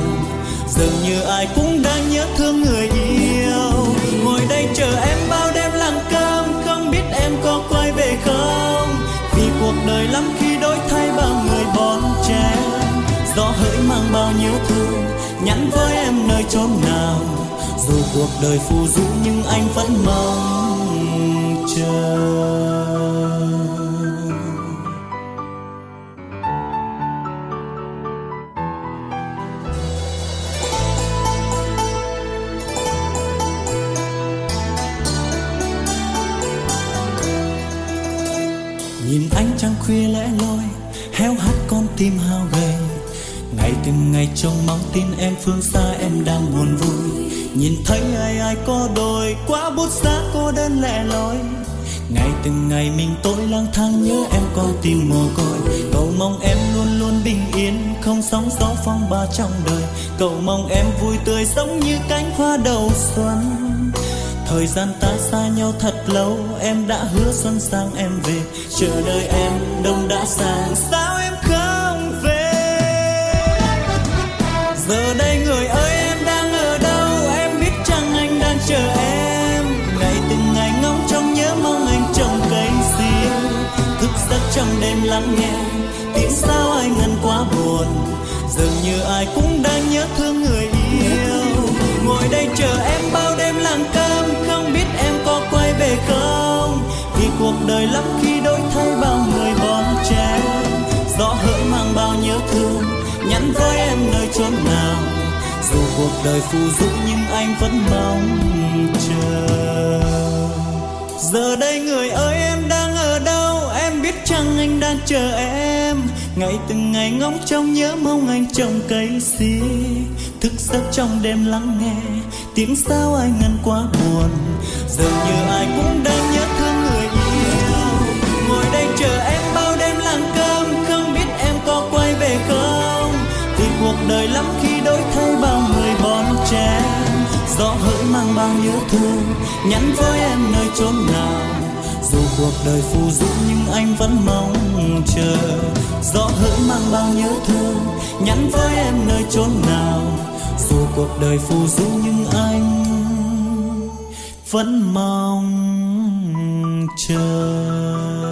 Dường như ai cũng đang nhớ thương người yêu Chờ em bao đêm lặng cơm Không biết em có quay về không? Vì cuộc đời lắm khi đổi thay bao người bon chen Gió hỡi mang bao nhớ thương, Nhắn với em nơi chốn nào. Dù cuộc đời phù du nhưng anh vẫn mong chờ. Nhìn ánh trăng khuya lẽ loi, Héo hắt con tim hao gầy. Ngày từng ngày trông mong tin em phương xa, em đang buồn vui. Nhìn thấy ai ai có đôi, Quá bút giá cô đơn lẻ loi. Ngày từng ngày mình tôi lang thang nhớ em con tim mồ côi. Cầu mong em luôn luôn bình yên, Không sóng gió phong ba trong đời. Cầu mong em vui tươi sống như cánh hoa đầu xuân. Thời gian ta xa nhau thật lâu, Em đã hứa xuân sang em về. Chờ đợi em đông đã sang. Sao em không về? Giờ đây người ơi, em đang ở đâu? Em biết chăng anh đang chờ em? Ngày từng ngày ngóng trông nhớ mong anh trồng cây riêng Thức giấc trong đêm lắng nghe Tiếng sao ai ngân quá buồn? Dường như ai cũng đang nhớ thương đời lắm khi đổi thay bao người bon chen Gió hỡi mang bao nhớ thương, Nhắn với em nơi chốn nào. Dù cuộc đời phù du nhưng anh vẫn mong chờ. Giờ đây người ơi, em đang ở đâu? Em biết chăng anh đang chờ em? Ngày từng ngày ngóng trông nhớ mong anh trồng cây xi Thức giấc trong đêm lắng nghe, Tiếng sao ai ngân quá buồn. Dường như ai cũng đang nhớ Gió hỡi mang bao nhớ thương, Nhắn với em nơi chốn nào. Dù cuộc đời phù du nhưng anh vẫn mong chờ. Gió hỡi mang bao nhớ thương, Nhắn nhắn với em nơi chốn nào. Dù cuộc đời phù du nhưng anh vẫn mong chờ.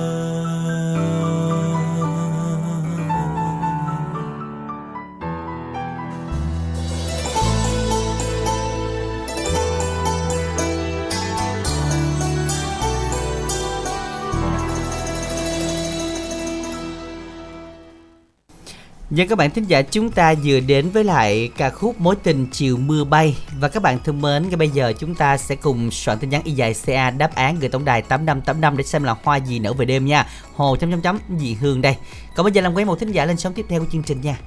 Dân các bạn thính giả chúng ta vừa đến với lại ca khúc Mối tình chiều mưa bay. Và các bạn thân mến, ngay bây giờ chúng ta sẽ cùng soạn tin nhắn y dài CA đáp án gửi tổng đài 8585 để xem là hoa gì nở về đêm nha. Hồ chấm chấm chấm dị hương đây. Còn bây giờ làm quen một thính giả lên sóng tiếp theo của chương trình nha.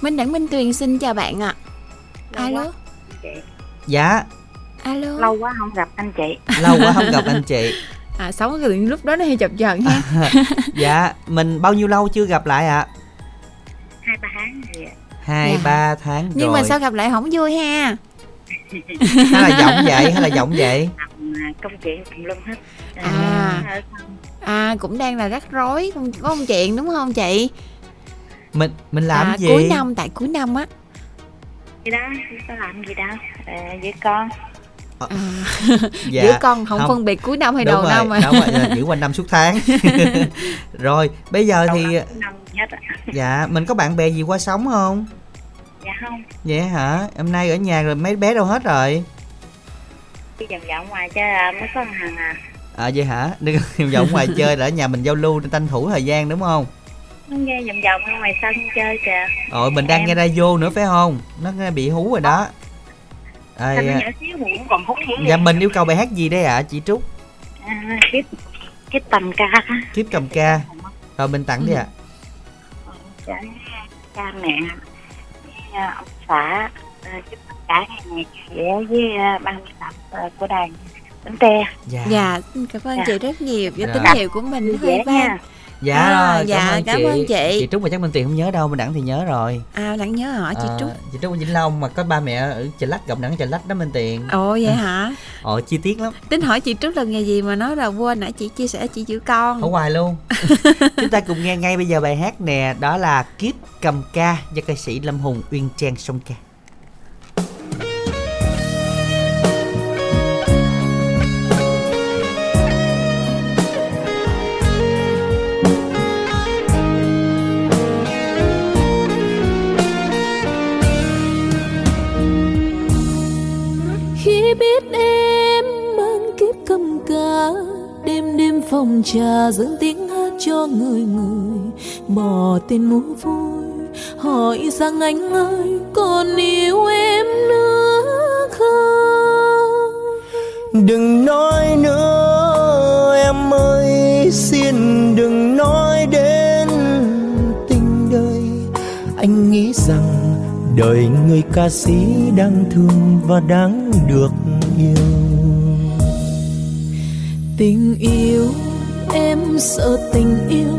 Minh Đẳng Minh Tuyền xin chào bạn ạ. Alo? chị. Dạ, Alo? Lâu quá không gặp anh chị. Lâu quá không gặp anh chị. À sống cái lúc đó nó hay chập chờn ha. Dạ, mình bao nhiêu lâu chưa gặp lại ạ? Hai ba tháng gì ạ. Hai Dạ. ba tháng Nhưng rồi. mà sao gặp lại không vui ha? Hay là giọng vậy, hay là giọng vậy? À, công chuyện tùm lum hết. À. không À cũng đang là rắc rối không có công chuyện đúng không chị? Mình mình làm à, gì? Cuối năm tại cuối năm á. Gì đó có làm gì đâu. À, với con Dạ. Giữa con không, phân biệt cuối năm hay Đúng đầu rồi, năm à đúng rồi, giữ quanh năm suốt tháng Rồi, bây giờ thì năm nhất ạ Dạ, mình có bạn bè gì qua sống không? dạ không Vậy hả? Hôm nay ở nhà rồi mấy bé đâu hết rồi? đi vòng vòng ngoài chứ à, mới có thằng à À vậy hả? Đừng có vòng ngoài chơi là ở nhà mình giao lưu tranh thủ thời gian đúng không? nó nghe vòng vòng ở ngoài sân chơi kìa Rồi mình đang Em- nghe radio nữa phải không? Nó nghe bị hú rồi đó. À, dạ. nhỏ xíu mà cũng còn hút hút dạ mình yêu cầu bài hát gì đây ạ chị Trúc? à, kiếp kiếp tầm ca Kiếp cầm ca. Rồi mình tặng đi ạ. cho cha mẹ với, à, ông xã à, chúc tất cả ngày khỏe với à, ban biên tập à, của đài bánh te Dạ. Dạ xin cảm ơn Dạ. chị rất nhiều Và Dạ. tín hiệu của mình hơi vang nha Dạ À, rồi, dạ, cảm ơn cảm chị. ơn chị. Chị Trúc mà chắc mình tiền không nhớ đâu, mình đẳng thì nhớ rồi. À đang nhớ hỏi chị Ờ, Trúc Chị Trúc ở Vĩnh Long mà có ba mẹ ở Chợ Lách gặp đẳng Chợ Lách đó mình tiền. Ồ vậy hả Ồ chi tiết lắm. Tính hỏi chị Trúc là nghề gì mà nói là quên nãy chị chia sẻ chị giữ con Ở hoài luôn Chúng ta cùng nghe ngay bây giờ bài hát nè Đó là Kiếp cầm ca do ca sĩ Lâm Hùng Uyên Trang song ca khi biết em mang kiếp cầm ca đêm đêm phòng trà dẫn tiếng hát cho người người. Bỏ tên mũ vui, hỏi rằng anh ơi, còn yêu em nữa không? Đừng nói nữa, em ơi, Xin đừng nói đến tình đời. Anh nghĩ rằng đời người ca sĩ đang thương và đáng được yêu. Tình yêu em sợ tình yêu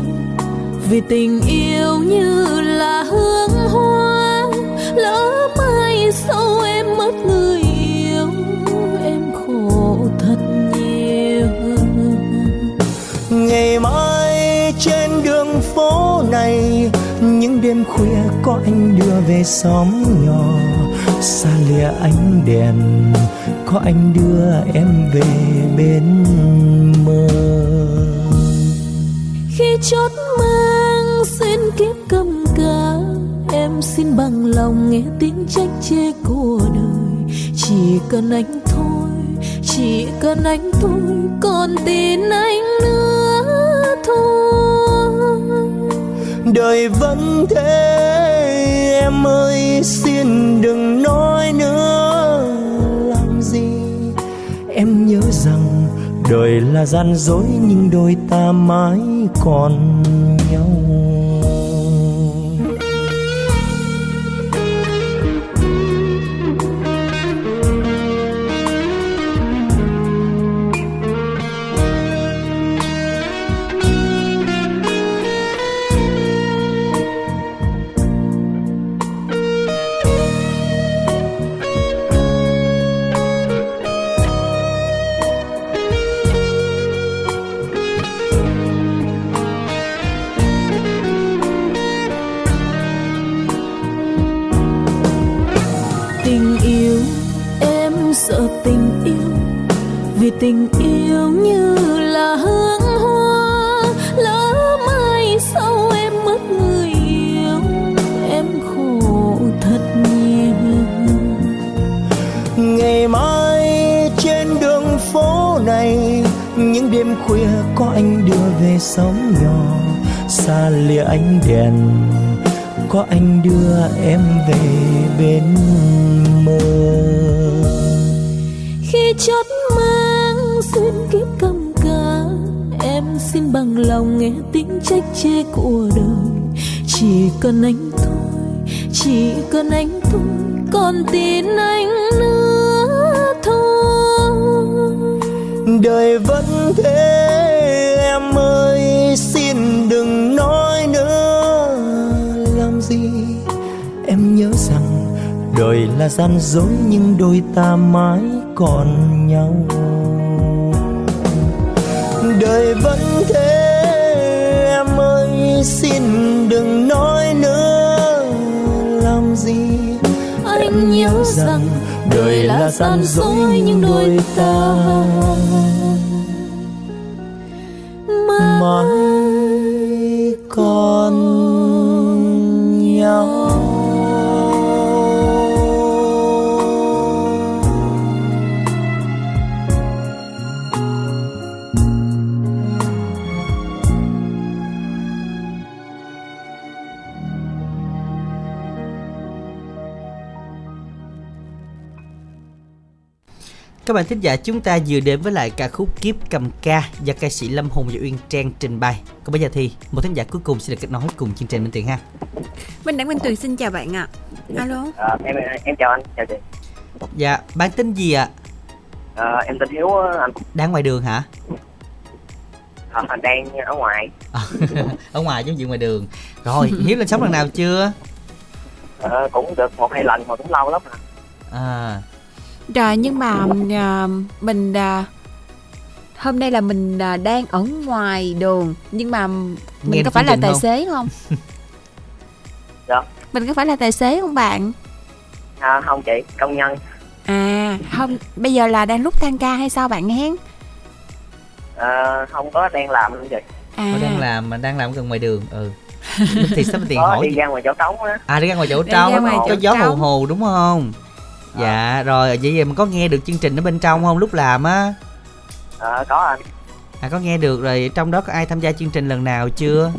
vì tình yêu như là hương hoa lỡ mai sau em mất người yêu em khổ thật nhiều. Ngày mai trên đường phố này những đêm khuya có anh đưa về xóm nhỏ. Xa lìa ánh đèn, Có anh đưa em về bên mơ. Khi chót mang xin kiếp cầm ca em xin bằng lòng nghe tiếng trách chê của đời. Chỉ cần anh thôi, chỉ cần anh thôi, còn tin anh nữa thôi. Đời vẫn thế. Em ơi, Xin đừng nói nữa. Làm gì? Em nhớ rằng đời là gian dối Nhưng đôi ta mãi còn gian dối nhưng đôi ta mãi còn nhau. Đời vẫn thế em ơi xin đừng nói nữa. Làm gì anh nhớ rằng đời là gian dối nhưng đôi ta Các bạn thính giả chúng ta vừa đến với lại ca khúc Kiếp cầm ca do ca sĩ Lâm Hùng và Uyên Trang trình bày. Còn bây giờ thì một thính giả cuối cùng sẽ được kết nối cùng chương trình Minh Tuyền ha. Minh Đẳng Minh Tuyền xin chào bạn ạ. Alo. À, em em chào anh, chào chị. Dạ, bạn tên gì ạ? À, em tên Hiếu á, anh. Đang ngoài đường hả? À, đang ở ngoài. Ở ngoài chứ gì ngoài đường. Rồi, Hiếu lên sống lần nào chưa? À, cũng được một hai lần mà cũng lâu lắm rồi. À, Rồi nhưng mà à, mình à, hôm nay là mình à, đang ở ngoài đường nhưng mà mình Nghe có phải là tài không? xế không? Dạ. Mình có phải là tài xế không bạn? À, không chị, công nhân. À, không, bây giờ là đang lúc tan ca hay sao bạn hen? À, không có đang làm chị. À, có đang làm mà đang làm gần ngoài đường. Ừ. thì sắp tiền Có hỏi. đi ra ngoài chỗ trống á. À đi ra ngoài chỗ Đi ra trống, ngoài có gió hồ trống. hồ đúng không? Dạ rồi vậy mình có nghe được chương trình ở bên trong không lúc làm á? À, có anh. À có nghe được rồi trong đó có ai tham gia chương trình lần nào chưa?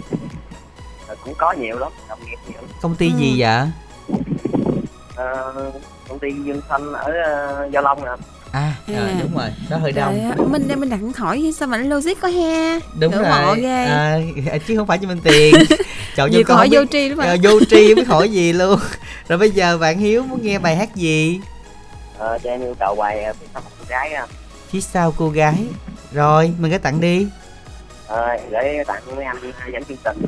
À, cũng có nhiều lắm, đồng nghiệp nhiều. Công ty Ừ. gì vậy? À, công ty Dương Xanh ở uh, Gia Long nè. À, rồi, À. đúng rồi, đó hơi Trời đông. Minh đây mình đặt hỏi sao mà nó logic quá ha. Đúng Ngưỡng rồi. ghê. À, chứ không phải cho mình tiền. Chọn Nhiều câu hỏi không biết- vô tri lắm ạ. Ờ, vô tri không biết hỏi gì luôn. Rồi bây giờ bạn Hiếu muốn nghe bài hát gì? À, cho em yêu cầu bài uh, Phía sau một cô gái á. Phía sau cô gái. Rồi, mình cái tặng đi. À, để tặng mấy anh dẫn chương trình.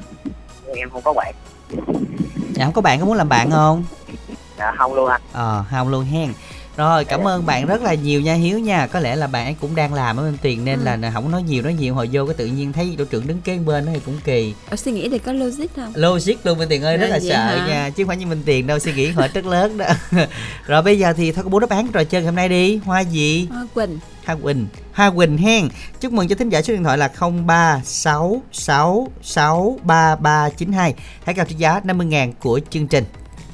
Em không có bạn. Dạ không có bạn có muốn làm bạn không? À, không luôn anh. Ờ, không luôn hen. Rồi, cảm ơn bạn rất là nhiều nha Hiếu nha. Có lẽ là bạn ấy cũng đang làm ở bên tiền nên Ừ. là không nói nhiều nói nhiều hồi vô cái tự nhiên thấy đội trưởng đứng kế bên thì cũng kỳ. Ở suy nghĩ thì có logic không? Logic luôn bên tiền ơi rất là sợ hả? nha chứ không phải như bên tiền đâu suy nghĩ họ rất lớn đó. Rồi bây giờ thì thôi có bốn đáp án trò chơi hôm nay đi. Hoa gì? Hoa Quỳnh. Hoa Quỳnh Hoa Quỳnh hen Chúc mừng cho thính giả số điện thoại là 0366633392 Hãy cao trị giá 50.000 của chương trình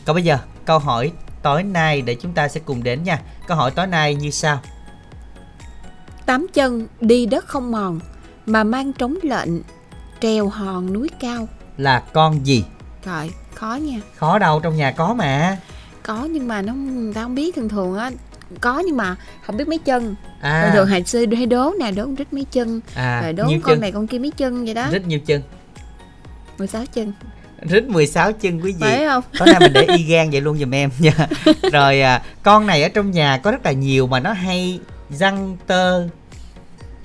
Còn bây giờ câu hỏi tối nay để chúng ta sẽ cùng đến nha Câu hỏi tối nay như sau Tám chân đi đất không mòn mà mang trống lệnh trèo hòn núi cao. Là con gì? Rồi, khó nha. Khó đâu trong nhà có mà Có nhưng mà nó người ta không biết thường thường á có nhưng mà không biết mấy chân À. thường thường hồi xưa hay đố nè đố rít mấy chân À, rồi đố con chân? này con kia mấy chân vậy đó Rít nhiêu chân 16 chân Rít 16 chân quý vị Phải không? Tối nay mình để y gan vậy luôn giùm em nha Rồi à, con này ở trong nhà có rất là nhiều mà nó hay răng tơ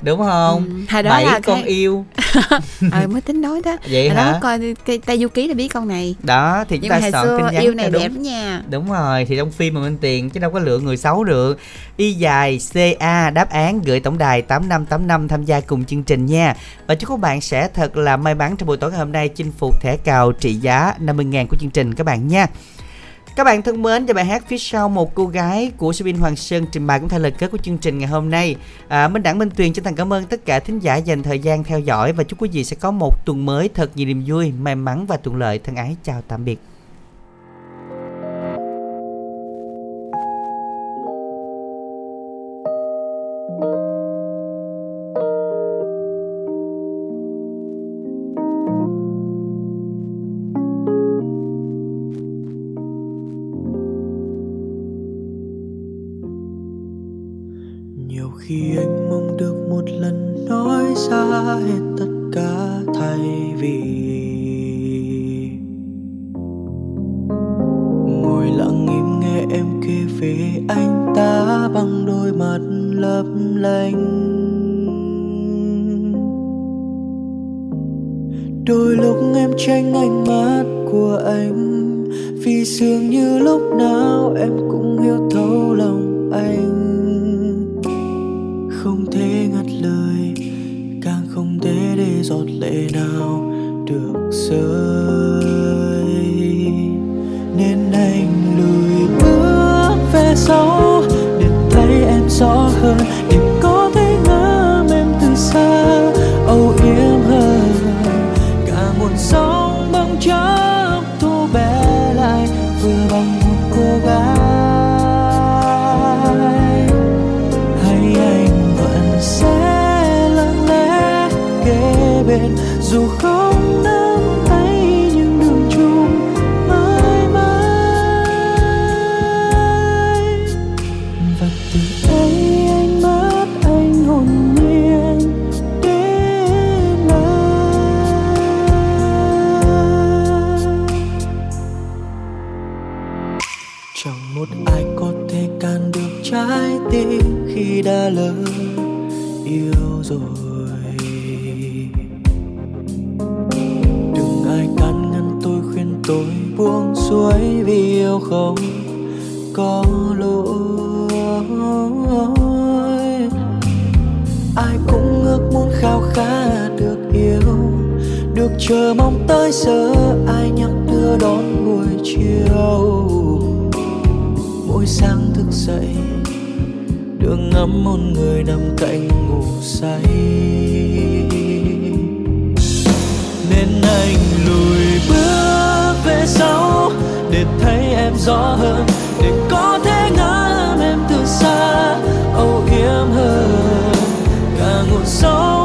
Đúng không? Ừ, hồi đó Bảy là con cái- yêu ờ mới tính nói đó Vậy Hồi hả? đó coi cái tay du ký là biết con này Đó thì chúng nhưng ta soạn xưa tin nhắn yêu này đẹp nha Đúng rồi, thì trong phim mà bên tiền chứ đâu có lựa người xấu được. Y dài CA đáp án gửi tổng đài 8585 tham gia cùng chương trình nha. Và chúc các bạn sẽ thật là may mắn trong buổi tối ngày hôm nay chinh phục thẻ cào trị giá 50.000 của chương trình các bạn nha. Các bạn thân mến, và bài hát phía sau một cô gái của Subin Hoàng Sơn trình bày cũng thay lời kết của chương trình ngày hôm nay. À, Minh Đảng Minh Tuyền chân thành cảm ơn tất cả thính giả dành thời gian theo dõi và chúc quý vị sẽ có một tuần mới thật nhiều niềm vui, may mắn và thuận lợi. Thân ái chào tạm biệt. Chờ mong tới giờ ai nhắc đưa đón buổi chiều. Mỗi sáng thức dậy, đường ngắm một người nằm cạnh ngủ say. Nên anh lùi bước về sau để thấy em rõ hơn, để có thể ngắm em từ xa, âu yếm hơn. Cả ngọn gió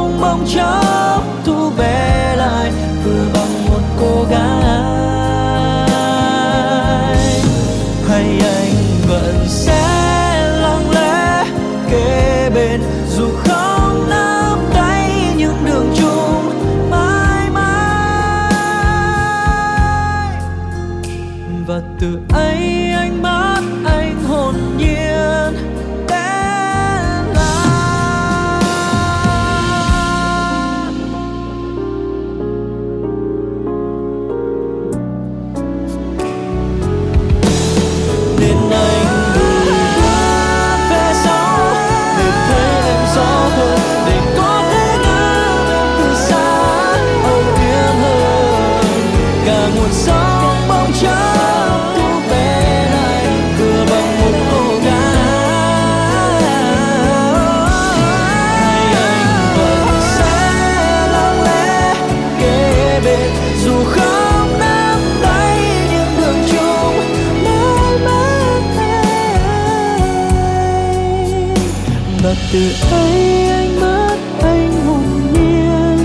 từ ấy anh mất anh hồn nhiên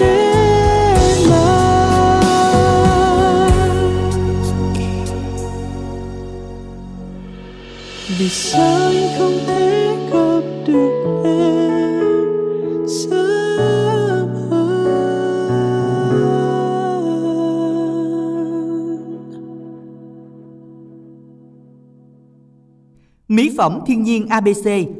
đến vì sao anh không thể gặp được em sớm Mỹ phẩm thiên nhiên ABC